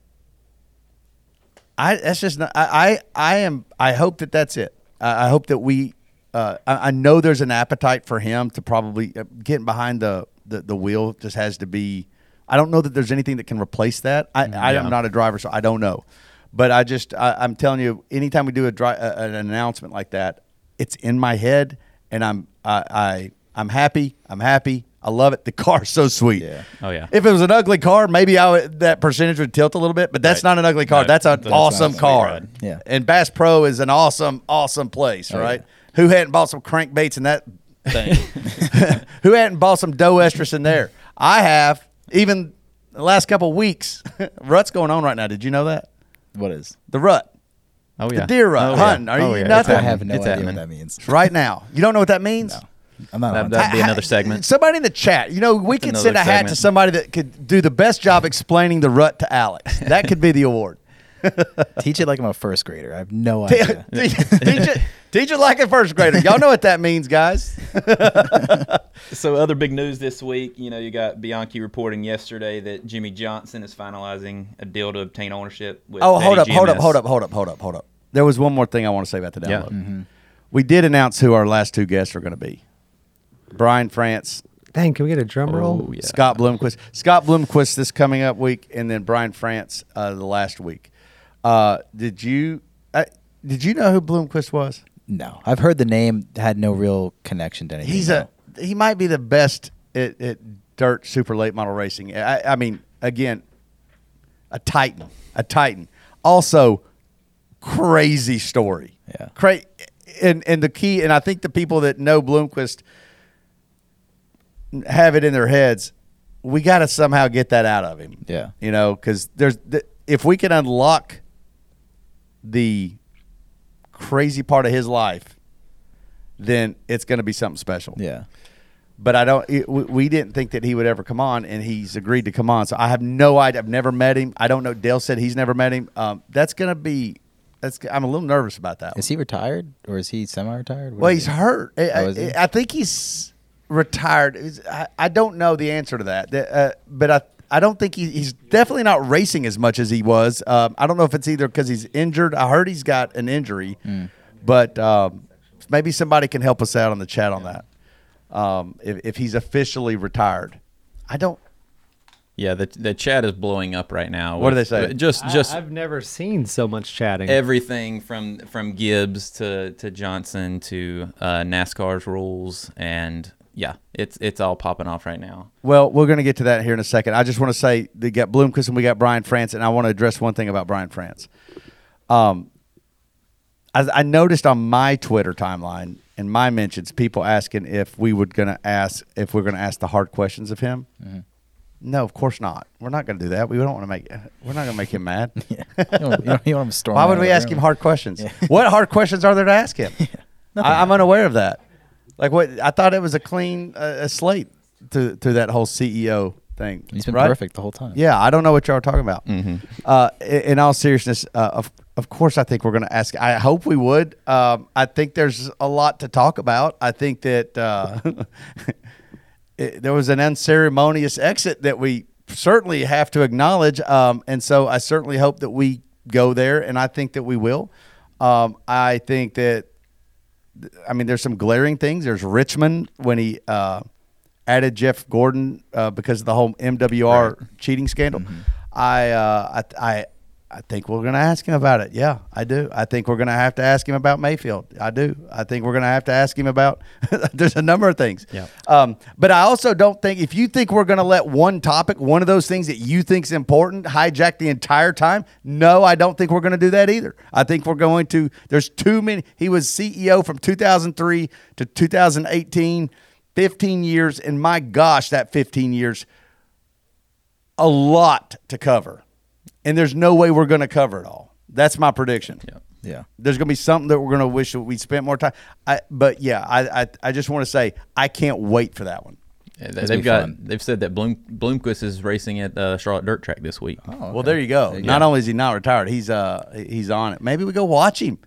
I that's just not, I, I I am I hope that that's it. I, I hope that we uh, I, I know there's an appetite for him to probably uh, getting behind the, the the wheel just has to be. I don't know that there's anything that can replace that. I, I am not a driver, so I don't know. But I just I, I'm telling you, anytime we do a dri- uh, an announcement like that, it's in my head, and I'm I, I I'm happy. I'm happy. I love it. The car's so sweet. Yeah. Oh, yeah. If it was an ugly car, maybe I would, that percentage would tilt a little bit. But that's Right. not an ugly car. No, that's an that's awesome car. Yeah. And Bass Pro is an awesome, awesome place, oh, right? Who hadn't bought some crankbaits in that thing? Who hadn't bought some doe estrus in there? I have. Even the last couple of weeks, rut's going on right now. Did you know that? What is? The rut. Oh yeah. The deer rut. Oh, hunting. yeah. Are Oh, you yeah. nuts? I have no It's idea happening. what that means. Right now. You don't know what that means? No, I'm not. That- on that'd be another ha- segment. Somebody in the chat, you know, we could send a hat to somebody that could do the best job explaining the rut to Alex. That could be the award. Teach it like I'm a first grader. I have no teach, idea. it, teach it like a first grader. Y'all know what that means, guys. So other big news this week, you know, you got Bianchi reporting yesterday that Jimmie Johnson is finalizing a deal to obtain ownership with. Oh, hold up, Betty hold up, hold up, hold up, hold up, hold up. There was one more thing I want to say about the Yeah. download. Mm-hmm. We did announce who our last two guests are going to be. Brian France, Dang, can we get a drum roll? Oh, yeah. Scott Bloomquist. Scott Bloomquist this coming up week, and then Brian France uh, the last week. Uh, did you uh, did you know who Bloomquist was? No, I've heard the name. Had no real connection to anything. He's no. a he might be the best at, at dirt super late model racing. I, I mean, again, a titan, a titan. Also, crazy story. Yeah. Cra- and and the key, and I think the people that know Bloomquist have it in their heads. We got to somehow get that out of him. Yeah. you know, because there's th- if we can unlock the crazy part of his life, then it's going to be something special Yeah. but I don't. It, we, didn't think that he would ever come on, and he's agreed to come on. So I have no idea. I've never met him. I don't know. Dale said he's never met him. Um, that's gonna be. That's. I'm a little nervous about that. Is he retired or is he semi-retired? What well, he's he? hurt. I, Oh, is he? I, I think he's retired. I, I don't know the answer to that. Uh, but I. I don't think he, he's definitely not racing as much as he was. Um, I don't know if it's either because he's injured. I heard he's got an injury, Hmm. but um, maybe somebody can help us out on the chat on that. Um, if, if he's officially retired, I don't. Yeah, the the chat is blowing up right now. What do they say? Just just I, have never seen so much chatting. everything from from Gibbs to to Johnson to uh, NASCAR's rules, and yeah, it's it's all popping off right now. Well, we're going to get to that here in a second. I just want to say we got Bloomquist and we got Brian France, and I want to address one thing about Brian France. Um, I, I noticed on my Twitter timeline and my mentions, people asking if we would going to ask if we're going to ask the hard questions of him. No, of course not. We're not going to do that. We don't want to make. We're not going to make him mad. Yeah. you don't, you don't, you don't have to storm Why would we ask room. him hard questions? Yeah. What hard questions are there to ask him? I, I'm unaware of that. Like what? I thought it was a clean uh, a slate to to that whole CEO thing. He's been right? perfect the whole time. Yeah, I don't know what y'all are talking about. Mhm. Uh, in, in all seriousness, uh, of of course, I think we're going to ask. I hope we would. Um, I think there's a lot to talk about. I think that uh, it, there was an unceremonious exit that we certainly have to acknowledge, um, and so I certainly hope that we go there, and I think that we will. Um, I think that I mean, there's some glaring things. There's Richmond when he uh, added Jeff Gordon uh, because of the whole MWR cheating scandal. I, uh, I, I, I think we're going to ask him about it. Yeah, I do. I think we're going to have to ask him about Mayfield. I do. I think we're going to have to ask him about. there's a number of things. Yeah. Um, but I also don't think if you think we're going to let one topic, one of those things that you think is important, hijack the entire time. No, I don't think we're going to do that either. I think we're going to. There's too many. He was CEO from 2003 to 2018. 15 years, and my gosh, that 15 years, a lot to cover. And there's no way we're going to cover it all. That's my prediction. Yeah. Yeah. There's going to be something that we're going to wish that we spent more time. I, but yeah, I, I, I just want to say I can't wait for that one. Yeah, they, they've got. fun. They've said that Bloom, Bloomquist is racing at uh, Charlotte Dirt Track this week. Oh, Well, there you go. There you Not go. only is he not retired, he's uh he's on it. Maybe we go watch him.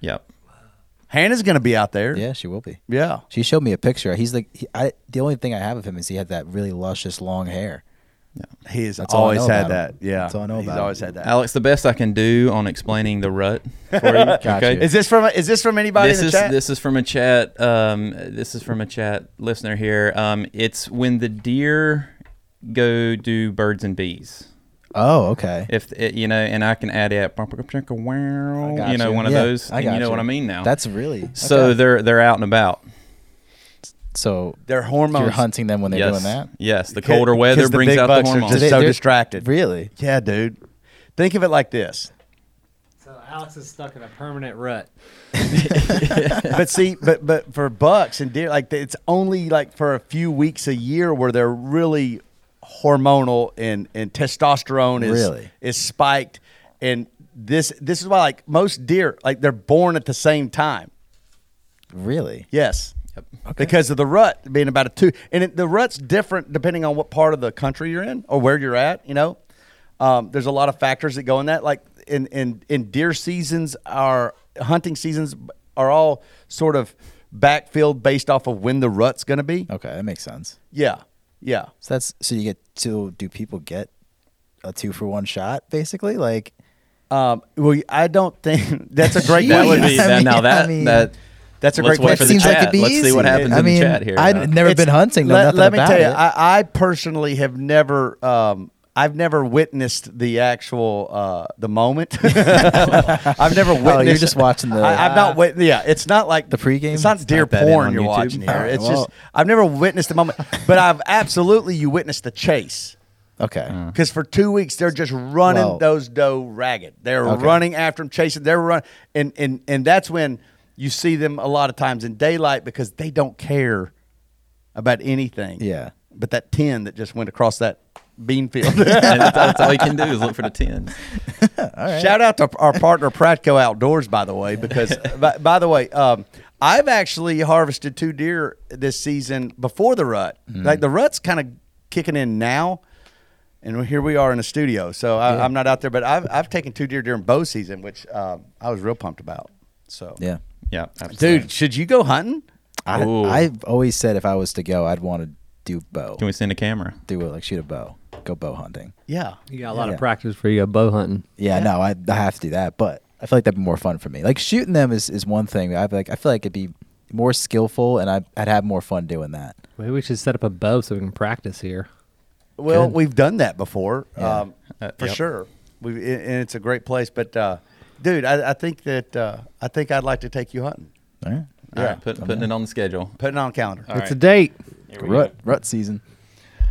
Yep. Hannah's going to be out there. Yeah, she will be. Yeah. She showed me a picture. He's like, he, I. The only thing I have of him is he had that really luscious long hair. He has That's all I always know had about that. him. Yeah. That's all I know He's about him. always had that. Alex, the best I can do on explaining the rut for you. Got you. Is this from is this from anybody this in the is chat? this is from a chat. Um, this is from a chat listener here. Um, it's when the deer go do birds and bees. Oh, okay. If it, you know, and I can add it. You know, one of Yeah, those. I and you got know what I mean now. That's really so they're they're out and about. So Their hormones. you're hunting them when they're yes. doing that. Yes, the colder colder 'cause weather the brings big out the bucks are hormones. just They- so distracted. Really? Yeah, dude. Think of it like this. So Alex is stuck in a permanent rut. but see, but but for bucks and deer, like it's only like for a few weeks a year where they're really hormonal and and testosterone is Really? is spiked, and this this is why like most deer like they're born at the same time. Really? Yes. Because of the rut being about a two, and it, the rut's different depending on what part of the country you're in or where you're at. You know, um, there's a lot of factors that go in that. Like in in in deer seasons, our hunting seasons are all sort of backfilled based off of when the rut's going to be. Okay, that makes sense. Yeah, yeah. So that's so you get to do people get a two for one shot basically? Like Um, well, I don't think that's a great. that would be I that, now that I mean, that That's a let's great wait question. for the seems like chat. it'd be Let's see what easy. happens I in mean, the chat here. I've never It's- been hunting. Know Let, nothing let me about tell you, it. I, I personally have never, um, I've never witnessed the actual uh, the moment. I've never witnessed. Oh, you're just watching the- I, I've not wit- Yeah, it's not like The pregame? It's not Let's deer type that in porn on you're YouTube. watching here. Alright, it's well- just I've never witnessed the moment, but I've absolutely you witnessed the chase. okay. Because for two weeks they're just running Well- those doe ragged. They're Okay. running after them, chasing. They're running, and and and that's when you see them a lot of times in daylight because they don't care about anything. Yeah. But that ten that just went across that bean field. that's, that's all you can do is look for the tens. Shout out to our partner Pratco Outdoors, by the way, because by, by the way, um, I've actually harvested two deer this season before the rut. Mm. Like the rut's kind of kicking in now, and here we are in the studio. So I, I'm not out there, but I've I've taken two deer during bow season, which um, I was real pumped about. So Yeah. Yeah, absolutely. dude, should you go hunting? I Ooh. I've always said if I was to go, I'd want to do bow. Can we send a camera? do it like shoot a bow. Go bow hunting. Yeah. You got a lot Yeah. of practice for you bow hunting. Yeah, no, I, I have to do that, but I feel like that'd be more fun for me. Like shooting them is, is one thing. I like I feel like it'd be more skillful, and I'd, I'd have more fun doing that. Maybe we should set up a bow so we can practice here. Well, Good. we've done that before, Yeah. um, Uh, for yep. sure. We and it's a great place, but uh, dude, I, I think that uh, I think I'd like to take you hunting. All right, All Yeah. right, put, putting it on the schedule. Putting it on calendar. All it's right. a date. Rut go. rut season.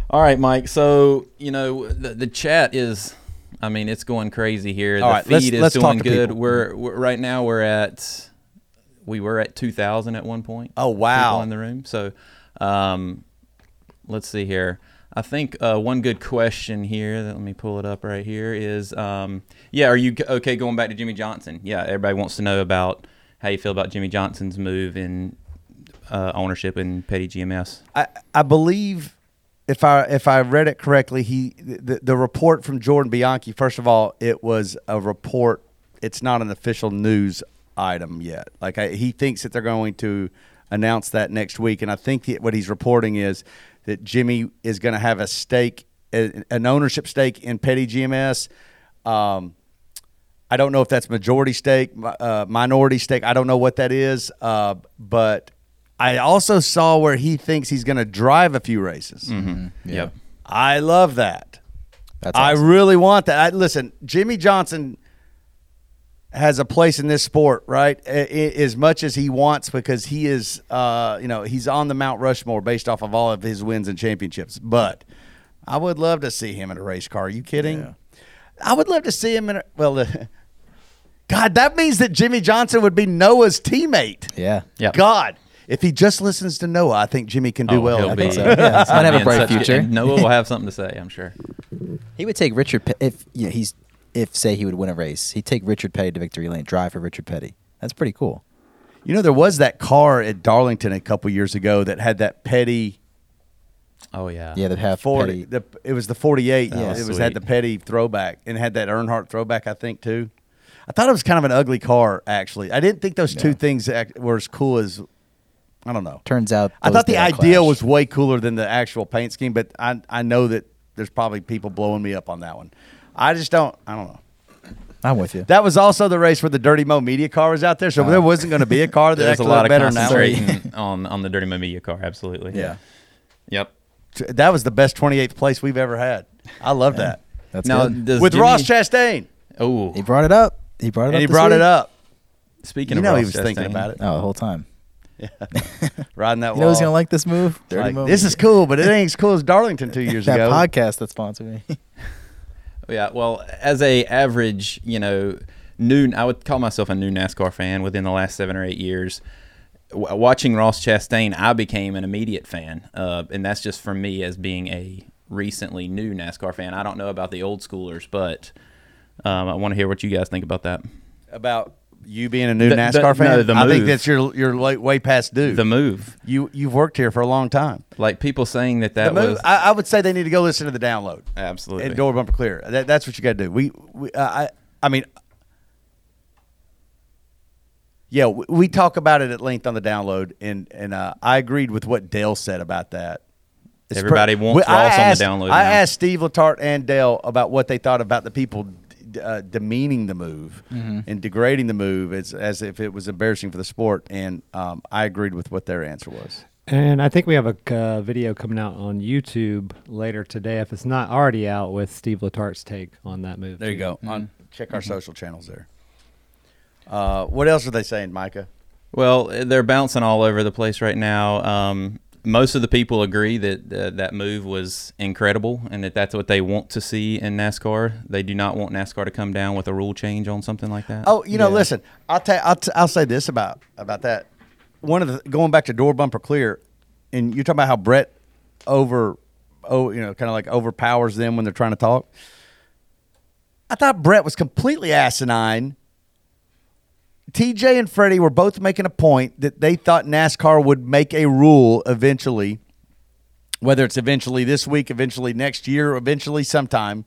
All right, Mike. So you know the, the chat is, I mean, it's going crazy here. All the right, feed let's- is let's doing good. We're, we're right now we're at, we were at two thousand at one point. Oh, wow. People in the room. So, um, let's see here. I think uh, one good question here. That, let me pull it up right here. Is um, yeah, are you okay going back to Jimmie Johnson? Yeah, everybody wants to know about how you feel about Jimmie Johnson's move in uh, ownership in Petty GMS. I, I believe if I if I read it correctly, he the, the report from Jordan Bianchi. First of all, it was a report. It's not an official news item yet. Like I, he thinks that they're going to announce that next week, and I think that what he's reporting is that Jimmie is going to have a stake, an ownership stake in Petty GMS. Um, I don't know if that's majority stake, uh, minority stake. I don't know what that is. Uh, but I also saw where he thinks he's going to drive a few races. Yeah. Yep. I love that. That's I really want that. I, listen, Jimmie Johnson has a place in this sport, right? I- I- as much as he wants, because he is, uh, you know, he's on the Mount Rushmore based off of all of his wins and championships. But I would love to see him in a race car. Are you kidding? Yeah. I would love to see him in a well. Uh, God, that means that Jimmie Johnson would be Noah's teammate. yeah. Yep. God, If he just listens to Noah, I think Jimmie can do Oh, well. he'll I be- think so. Yeah, he's he'll gonna have a bright future. and Noah will have something to say, I'm sure. He would take Richard Pe- if yeah, he's if say he would win a race. He'd take Richard Petty to victory lane, drive for Richard Petty. That's pretty cool. You know, there was that car at Darlington a couple years ago that had that petty Oh yeah. Yeah, that have forty. The, it was the forty-eight. That Yeah, was it was had the petty throwback and had that Earnhardt throwback. I think too. I thought it was kind of an ugly car. Actually, I didn't think those two things were as cool as. I don't know. Turns out I thought the idea clash. was way cooler than the actual paint scheme, but I I know that there's probably people blowing me up on that one. I just don't. I don't know. I'm with you. That was also the race where the Dirty Mo Media car was out there, so there uh, wasn't going to be a car that was a lot of better now. on on the Dirty Mo Media car. Absolutely. Yeah. Yep. That was the best 28th place we've ever had. I love that. That's now, good. With Jimmie, Ross Chastain. Oh, He brought it up. He brought it And up. he this brought it up. speaking You of know Ross he was thinking about it. Oh, the whole time. Yeah. Riding that You wall. know who's gonna like this move? Dirty Like, Mo this is cool, but it ain't as cool as Darlington two years that ago. podcast that sponsored me. Yeah, well, as a average, you know, new, I would call myself a new NASCAR fan within the last seven or eight years. W- watching Ross Chastain, I became an immediate fan, uh, and that's just for me as being a recently new NASCAR fan. I don't know about the old schoolers, but um, I want to hear what you guys think about that. About you being a new The- the- NASCAR fan. no, the I think that's your you're way past due. The move, you you've worked here for a long time. like people saying that The that move. was I, I would say they need to go listen to the download. absolutely And door bumper clear. That, that's what you got to do. We, we uh, I, I mean, yeah, we, we talk about it at length on the download, and and uh, I agreed with what Dale said about that. It's Everybody wants Ross on the download I now. asked Steve Letarte and Dale about what they thought about the people uh, demeaning the move Mm-hmm. and degrading the move as as if it was embarrassing for the sport, and um, I agreed with what their answer was. And I think we have a uh, video coming out on YouTube later today, if it's not already out, with Steve Letarte's take on that move. There you go. Mm-hmm. On check our social channels there. Uh, what else are they saying, Micah? Well, they're bouncing all over the place right now. Um, most of the people agree that uh, that move was incredible and that that's what they want to see in NASCAR. They do not want NASCAR to come down with a rule change on something like that. Oh, you know, Yeah. listen, I'll tell I'll, t- I'll say this about about that. One of the going back to door bumper clear, and you're talking about how Brett over, oh, you know, kind of like overpowers them when they're trying to talk. I thought Brett was completely asinine. TJ and Freddie were both making a point that they thought NASCAR would make a rule eventually, whether it's eventually this week, eventually next year, eventually sometime,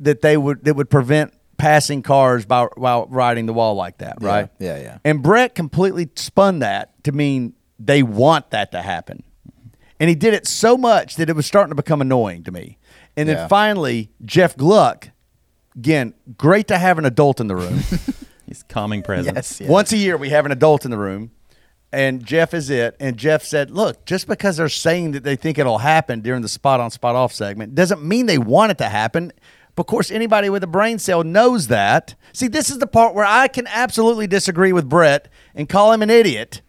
that they would that would prevent passing cars by while riding the wall like that, Yeah, right? yeah, yeah. And Brett completely spun that to mean they want that to happen. And he did it so much that it was starting to become annoying to me. And then Yeah. finally, Jeff Gluck, again, great to have an adult in the room. He's calming presence. yes, yes. Once a year, we have an adult in the room, and Jeff is it. And Jeff said, "Look, just because they're saying that they think it'll happen during the spot on spot off segment doesn't mean they want it to happen." Of course, anybody with a brain cell knows that. See, this is the part where I can absolutely disagree with Brett and call him an idiot,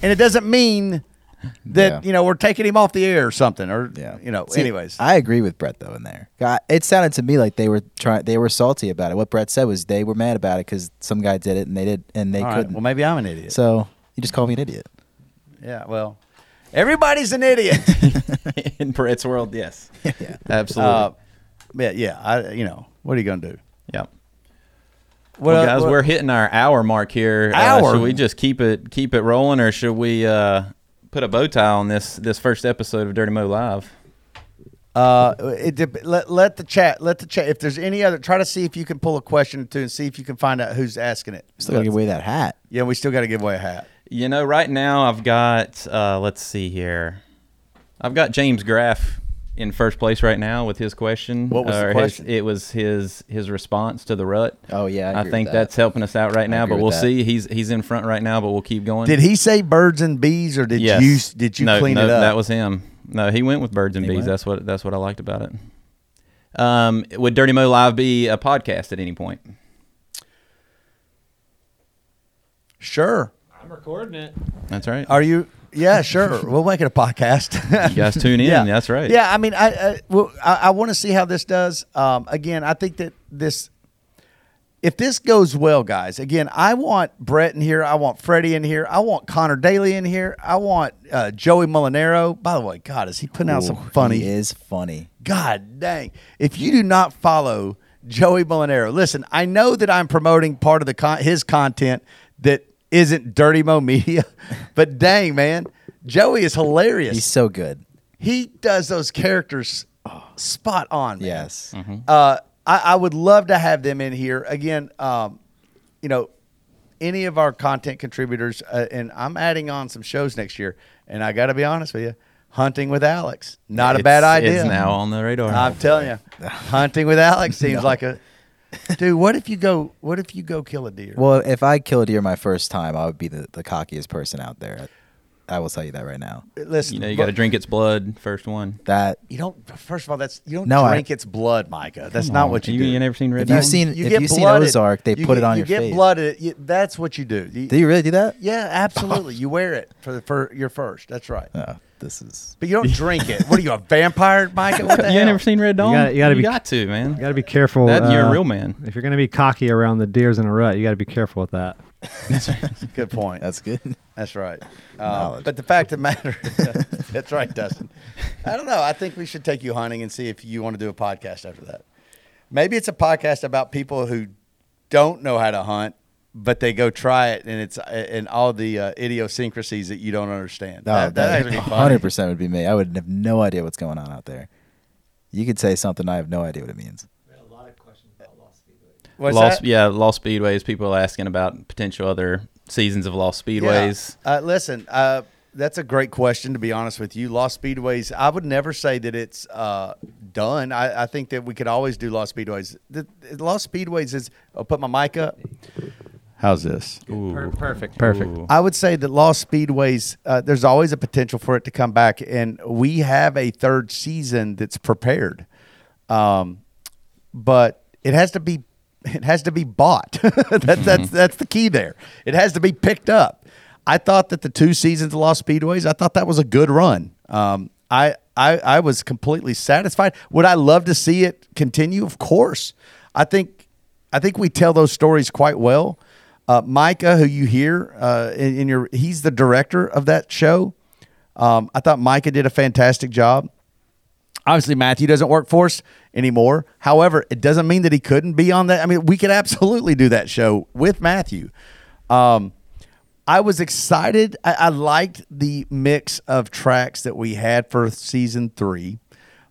and it doesn't mean that Yeah. you know we're taking him off the air or something, or Yeah. you know. See, anyways, I agree with Brett though in there. God, It sounded to me like they were trying. They were salty about it. What Brett said was they were mad about it because some guy did it and they did and they All right, couldn't. well, maybe I'm an idiot. so you just call me an idiot. yeah, well, everybody's an idiot. in Brett's world, yes. yeah. Absolutely. uh, yeah, yeah. I, you know, what are you gonna do? yeah What, Well, uh, guys, what- we're hitting our hour mark here. Uh, Hour? should we just keep it keep it rolling, or should we uh, put a bow tie on this this first episode of Dirty Mo Live? Uh, it let let the chat let the chat. If there's any other, try to see if you can pull a question or two and see if you can find out who's asking it. Still gotta give away that hat. Yeah, we still got to give away a hat. You know, right now I've got uh, let's see here, I've got James Graff in first place right now with his question. What was the Or his- question? it was his his response to the rut. Oh yeah, I, I, agree with think that. that's helping us out right now, but we'll that. see. He's he's in front right now, but we'll keep going. Did he say birds and bees, or did Yes. you did you no, clean no, it up? That was him. No, he went with birds and He bees. went? That's what that's what I liked about it. Um, would Dirty Mo Live be a podcast at any point? sure. I'm recording it. That's right. Are you? Yeah, sure. we'll make it a podcast. You guys tune in. Yeah. That's right. Yeah, I mean, I I, well, I, I want to see how this does. Um, again, I think that this if this goes well, guys, again, I want Brett in here. I want Freddie in here. I want Connor Daly in here. I want uh, Joey Molinaro. By the way, God, is he putting out some funny? He is funny. God dang. If you do not follow Joey Molinaro, listen, I know that I'm promoting part of the con- his content that isn't Dirty Mo Media, but dang, man, Joey is hilarious. He's so good. he does those characters spot on. Man. Yes. Uh, I, I would love to have them in here again. Um, you know, any of our content contributors, uh, and I'm adding on some shows next year. And I got to be honest with you, hunting with Alex, not a bad idea. It's now on the radar. I'm telling you, hunting with Alex seems like a dude. What if you go? What if you go kill a deer? Well, if I kill a deer my first time, I would be the, the cockiest person out there. I will tell you that right now. Uh, listen, you know, you got to drink its blood first one. That You don't. First of all, that's you don't No, I- drink its blood, Micah. That's not on, what you, you, do. You never seen Red If you've seen- You if get you've seen blooded- Ozark, they you put it get- on you your get face. blooded. You, that's what you do. You- do you really do that? Yeah, absolutely. You wear it for the, for your first. That's right. Oh, this is But you don't drink it. What are you, a vampire, Micah? What the you ain't hell? never seen Red Dawn? gotta- you gotta be- got to, man. You got to be careful. That- you're a uh, real man. If you're going to be cocky around the deers in a rut, you got to be careful with that. Good point. that's good. That's right. Uh, Knowledge. but the fact of the matter, that's right, Dustin. I don't know. I think we should take you hunting and see if you want to do a podcast after that. Maybe it's a podcast about people who don't know how to hunt, but they go try it, and it's and all the uh, idiosyncrasies that you don't understand. No, that, that actually be funny. hundred percent would be me. I would have no idea what's going on out there. You could say something, I have no idea what it means. What's Lost, that? yeah, Lost Speedways. People are asking about potential other seasons of Lost Speedways. Yeah. Uh, listen, uh, that's a great question. To be honest with you, Lost Speedways. I would never say that it's uh, done. I, I think that we could always do Lost Speedways. The, the Lost Speedways is. I'll put my mic up. How's this? Ooh. perfect. Perfect. Ooh. I would say that Lost Speedways. Uh, there's always a potential for it to come back, and we have a third season that's prepared. Um, but it has to be it has to be bought. that's that's that's the key there. It has to be picked up. I thought that the two seasons of Lost Speedways, I thought that was a good run. Um, I, I I was completely satisfied. Would I love to see it continue? Of course. I think I think we tell those stories quite well. Uh, Micah, who you hear uh, in, in your, he's the director of that show. Um, I thought Micah did a fantastic job. Obviously, Matthew doesn't work for us anymore. However, it doesn't mean that he couldn't be on that. I mean, we could absolutely do that show with Matthew. Um, I was excited. I, I liked the mix of tracks that we had for season three,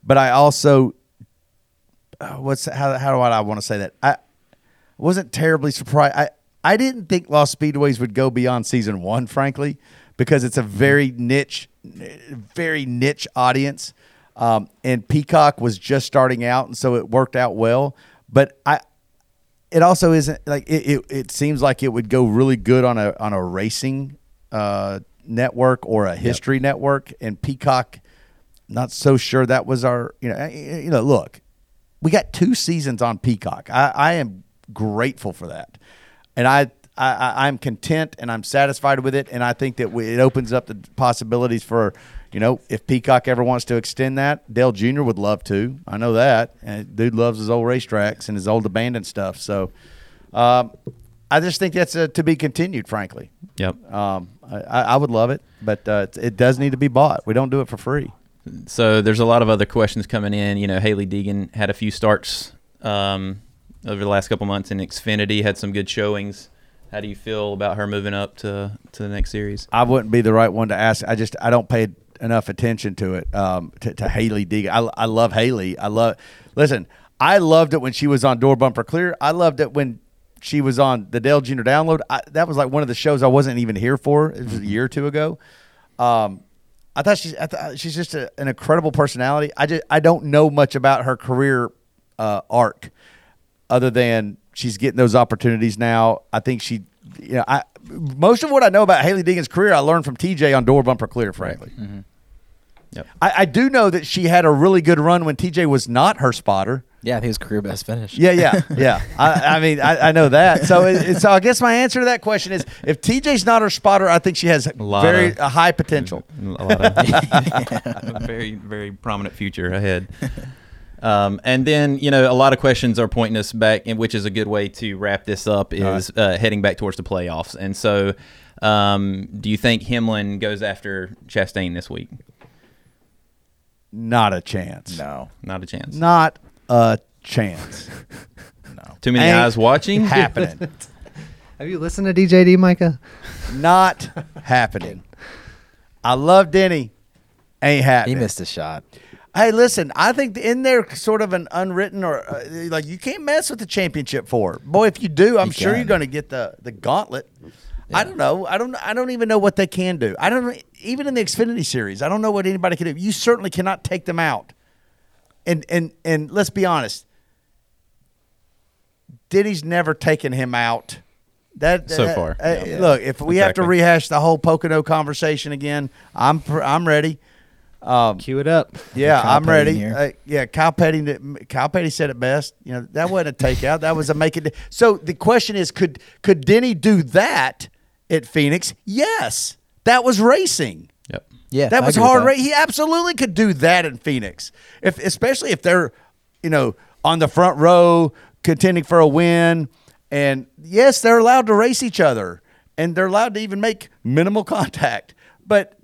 but I also, uh, what's how how do I, I want to say that? I wasn't terribly surprised. I I didn't think Lost Speedways would go beyond season one, frankly, because it's a very niche, very niche audience. Um, and Peacock was just starting out, and so it worked out well. But I, it also isn't like it, it, it seems like it would go really good on a on a racing uh, network or a history network. And Peacock not so sure that was our you know eh, you know look we got two seasons on Peacock. I, I am grateful for that and I, I I'm content and I'm satisfied with it and I think that we, it opens up the possibilities for you know if Peacock ever wants to extend that Dale Jr. would love to I know that and dude loves his old racetracks and his old abandoned stuff so um, I just think that's uh to be continued frankly Yep. um, I, I would love it, but uh, it, it does need to be bought. We don't do it for free. So there's a lot of other questions coming in. You know, Hailie Deegan had a few starts um, over the last couple months and Xfinity, had some good showings. How do you feel about her moving up to to the next series? I wouldn't be the right one to ask. I just I don't pay enough attention to it. Um, to, to Hailie Deegan, I, I love Hailie. I love. Listen, I loved it when she was on Door Bumper Clear. I loved it when she was on the Dale Jr. Download. I, that was like one of the shows I wasn't even here for. It was a year or two ago. Um, I thought she's I thought she's just a, an incredible personality. I just I don't know much about her career uh, arc, other than she's getting those opportunities now. I think she, you know, I most of what I know about Hailie Deegan's career I learned from TJ on Door Bumper Clear. Frankly, mm-hmm. Yep. I, I do know that she had a really good run when TJ was not her spotter. Yeah, I think it was career best finish. Yeah, yeah, yeah. I, I mean, I, I know that. So, it, so I guess my answer to that question is: if TJ's not her spotter, I think she has lot very of- a high potential. A lot of a very very prominent future ahead. Um, and then, you know, a lot of questions are pointing us back, and which is a good way to wrap this up, is uh, heading back towards the playoffs. And so, um, do you think Hamlin goes after Chastain this week? Not a chance. No, Not a chance. Not a chance. No. Too many Ain't eyes watching. happening. Have you listened to DJD, Micah? Not happening. I love Denny. Ain't happening. he missed a shot. Hey, listen, I think in there sort of an unwritten or uh, like you can't mess with the championship four. Boy, if you do, I'm You sure you're going to get the the gauntlet. I don't know. I don't. I don't even know what they can do. I don't even in the Xfinity series. I don't know what anybody can do. You certainly cannot take them out. And and and let's be honest. Diddy's never taken him out. That So that- far, uh, yeah. Look, if we have to rehash the whole Pocono conversation again, I'm I'm ready. Um, Cue it up. yeah, I'm ready. Uh, yeah, Kyle Petty. Kyle Petty said it best. You know that wasn't a takeout. That was a make it. So the question is, could could Denny do that at Phoenix? Yes, that was racing. Yep. Yeah, that I was hard. that. Ra- he absolutely could do that in Phoenix, if especially if they're, you know, on the front row contending for a win. And yes, they're allowed to race each other, and they're allowed to even make minimal contact. But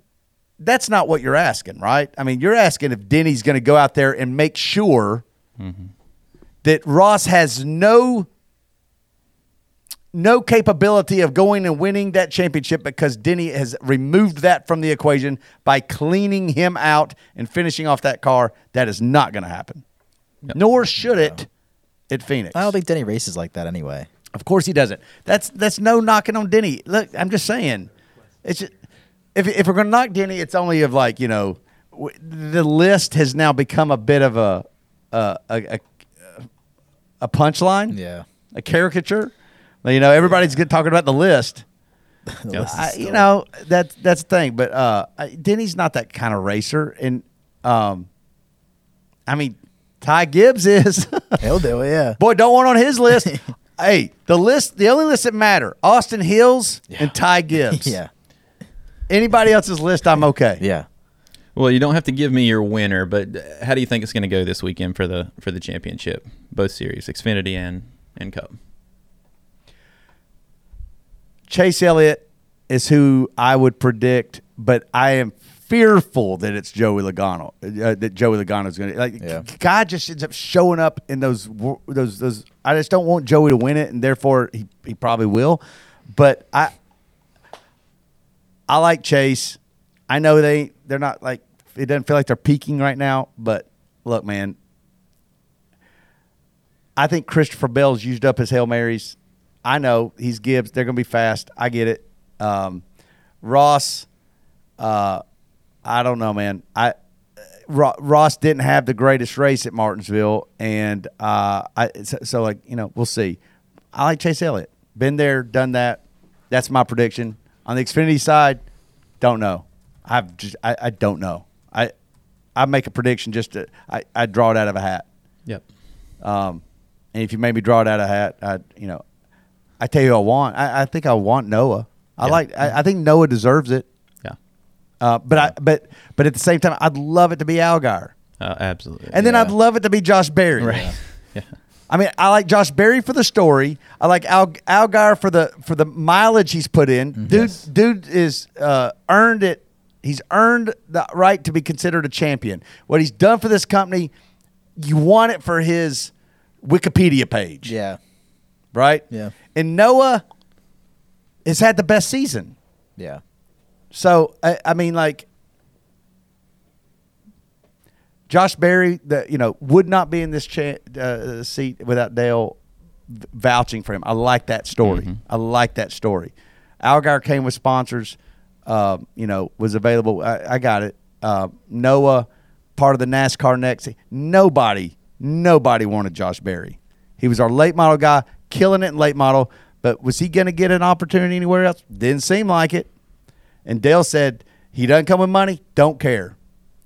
that's not what you're asking, right? I mean, you're asking if Denny's going to go out there and make sure that Ross has no no capability of going and winning that championship because Denny has removed that from the equation by cleaning him out and finishing off that car. That is not going to happen. Nor should it at Phoenix. I don't think Denny races like that anyway. Of course he doesn't. That's that's no knocking on Denny. Look, I'm just saying, it's just, if if we're gonna knock Denny, it's only of like you know, w- the list has now become a bit of a a a, a, a punchline, Yeah. a caricature. You know, everybody's good talking about the list. The Yeah. list I, you know, that's that's the thing. But uh, Denny's not that kind of racer, and um, I mean, Ty Gibbs is. he'll do it. Yeah. Boy, don't want on his list. hey, the list, the only list that matter: Austin Hill's and Ty Gibbs. yeah. Anybody else's list, I'm okay. Yeah. Well, you don't have to give me your winner, but uh, how do you think it's going to go this weekend for the for the championship, both series, Xfinity and and Cup? Chase Elliott is who I would predict, but I am fearful that it's Joey Logano. Uh, that Joey Logano is going to like. Yeah. God just ends up showing up in those those those. I just don't want Joey to win it, and therefore he he probably will. But I I like Chase. I know they they're not like it doesn't feel like they're peaking right now, but look, man. I think Christopher Bell's used up his Hail Marys. I know he's Gibbs. They're going to be fast. I get it. Um, Ross, uh, I don't know, man. I Ross didn't have the greatest race at Martinsville, and uh, I so, so like you know we'll see. I like Chase Elliott. Been there, done that. That's my prediction on the Xfinity side. Don't know. I've just I, I don't know. I I make a prediction just to I I draw it out of a hat. Yep. Um, and if you made me draw it out of a hat, I, you know, I tell you, I want. I, I think I want Noah. I Yeah. like. I, I think Noah deserves it. Yeah. Uh, but I, but, but at the same time, I'd love it to be Allgaier, Uh, absolutely. and then Yeah. I'd love it to be Josh Berry. right. I mean, I like Josh Berry for the story. I like Al, Allgaier for the for the mileage he's put in. Mm-hmm. Dude, dude is uh, earned it. He's earned the right to be considered a champion. What he's done for this company, you want it for his Wikipedia page Yeah. right? Yeah. And Noah has had the best season. Yeah. So I, I mean, like Josh Berry, the you know would not be in this cha- uh, seat without Dale vouching for him. I like that story. I like that story. Allgaier came with sponsors. Uh, you know, was available. I, I got it. Uh, Noah, part of the NASCAR next. Nobody, nobody wanted Josh Berry. He was our late model guy, killing it in late model. But was he going to get an opportunity anywhere else? Didn't seem like it. And Dale said, he doesn't come with money, don't care.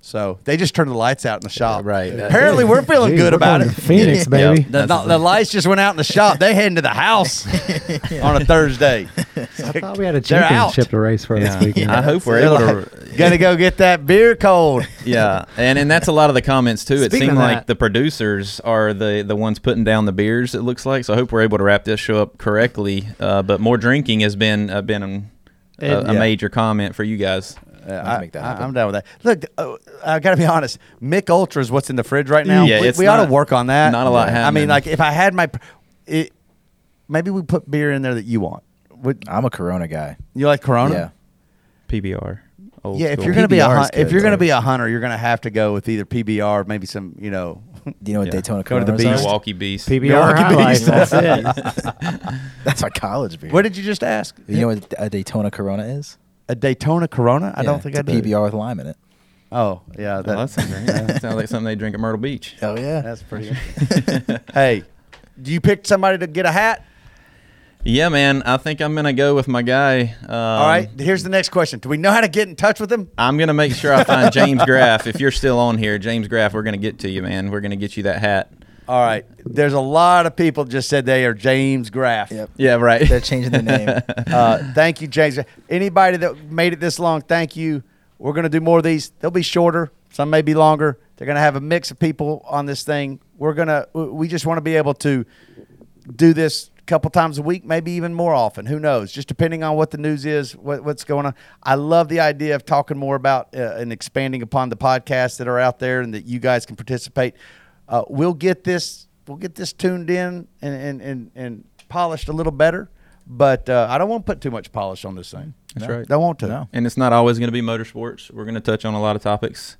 So they just turned the lights out in the shop. right. Apparently, we're feeling Gee, good we're about going it. to Phoenix, baby. The, the, the lights just went out in the shop. They heading to the house on a Thursday. I thought we had a They're out. championship to race for this weekend. I hope we're They're able like, to. Gonna go get that beer cold. Yeah, and and that's a lot of the comments too. It Speaking seemed of like that- the producers are the the ones putting down the beers. It looks like so. I hope we're able to wrap this show up correctly. Uh, but more drinking has been uh, been a, a, a Yeah. major comment for you guys. I, make that happen. am down with that. Look, uh, I got to be honest. Mich Ultra is what's in the fridge right now. Yeah, we, it's we ought not- to work on that. not a lot I mean, happening. like if I had my, it, maybe we put beer in there that you want. Would I'm a Corona guy. you like Corona? Yeah. PBR. Old Yeah, if school. you're gonna be a PBR is hun- if good, you're gonna be a hunter, you're gonna have to go with either PBR, maybe some, you know, Do you know what Yeah. Daytona Go to the Coronas beach. Milwaukee Beast. PBR Milwaukee highlights. Beast. That's it. That's my college beer. what did you just ask? you know what a Daytona Corona is? A Daytona Corona? I Yeah, don't think it's I a do. PBR with lime in it. Oh, yeah, Oh, that, that sounds, great. Yeah, sounds like something they drink at Myrtle Beach. Oh yeah. that's pretty good. hey, do you pick somebody to get a hat? Yeah, man. I think I'm gonna go with my guy. Um, All right, here's the next question. Do we know how to get in touch with him? I'm gonna make sure I find James Graff. If you're still on here, James Graff, we're gonna get to you, man. We're gonna get you that hat. All right. There's a lot of people just said they are James Graff. Yep. Yeah, right. They're changing the name. Uh, thank you, James. Anybody that made it this long, thank you. We're going to do more of these. They'll be shorter. Some may be longer. They're going to have a mix of people on this thing. We're going to, we just want to be able to do this a couple times a week, maybe even more often. Who knows? Just depending on what the news is, what, what's going on. I love the idea of talking more about uh, and expanding upon the podcasts that are out there and that you guys can participate. Uh, we'll get this, we'll get this tuned in and, and, and, and polished a little better. But uh, I don't want to put too much polish on this thing. That's No. right. Don't want to. No. And it's not always going to be motorsports. We're going to touch on a lot of topics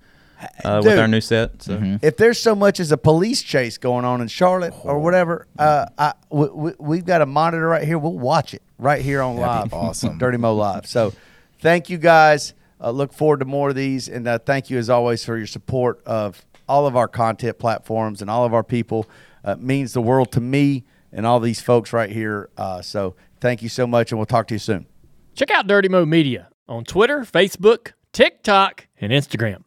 uh, Dude. with our new set. So If there's so much as a police chase going on in Charlotte or whatever, uh, I, we, we, we've got a monitor right here. We'll watch it right here on That'd live. be awesome. Dirty Mo Live. So thank you guys. Uh, look forward to more of these. And uh, thank you, as always, for your support of all of our content platforms and all of our people. Uh, means the world to me and all these folks right here. Uh, so thank you so much, and we'll talk to you soon. Check out Dirty Mo Media on Twitter, Facebook, TikTok, and Instagram.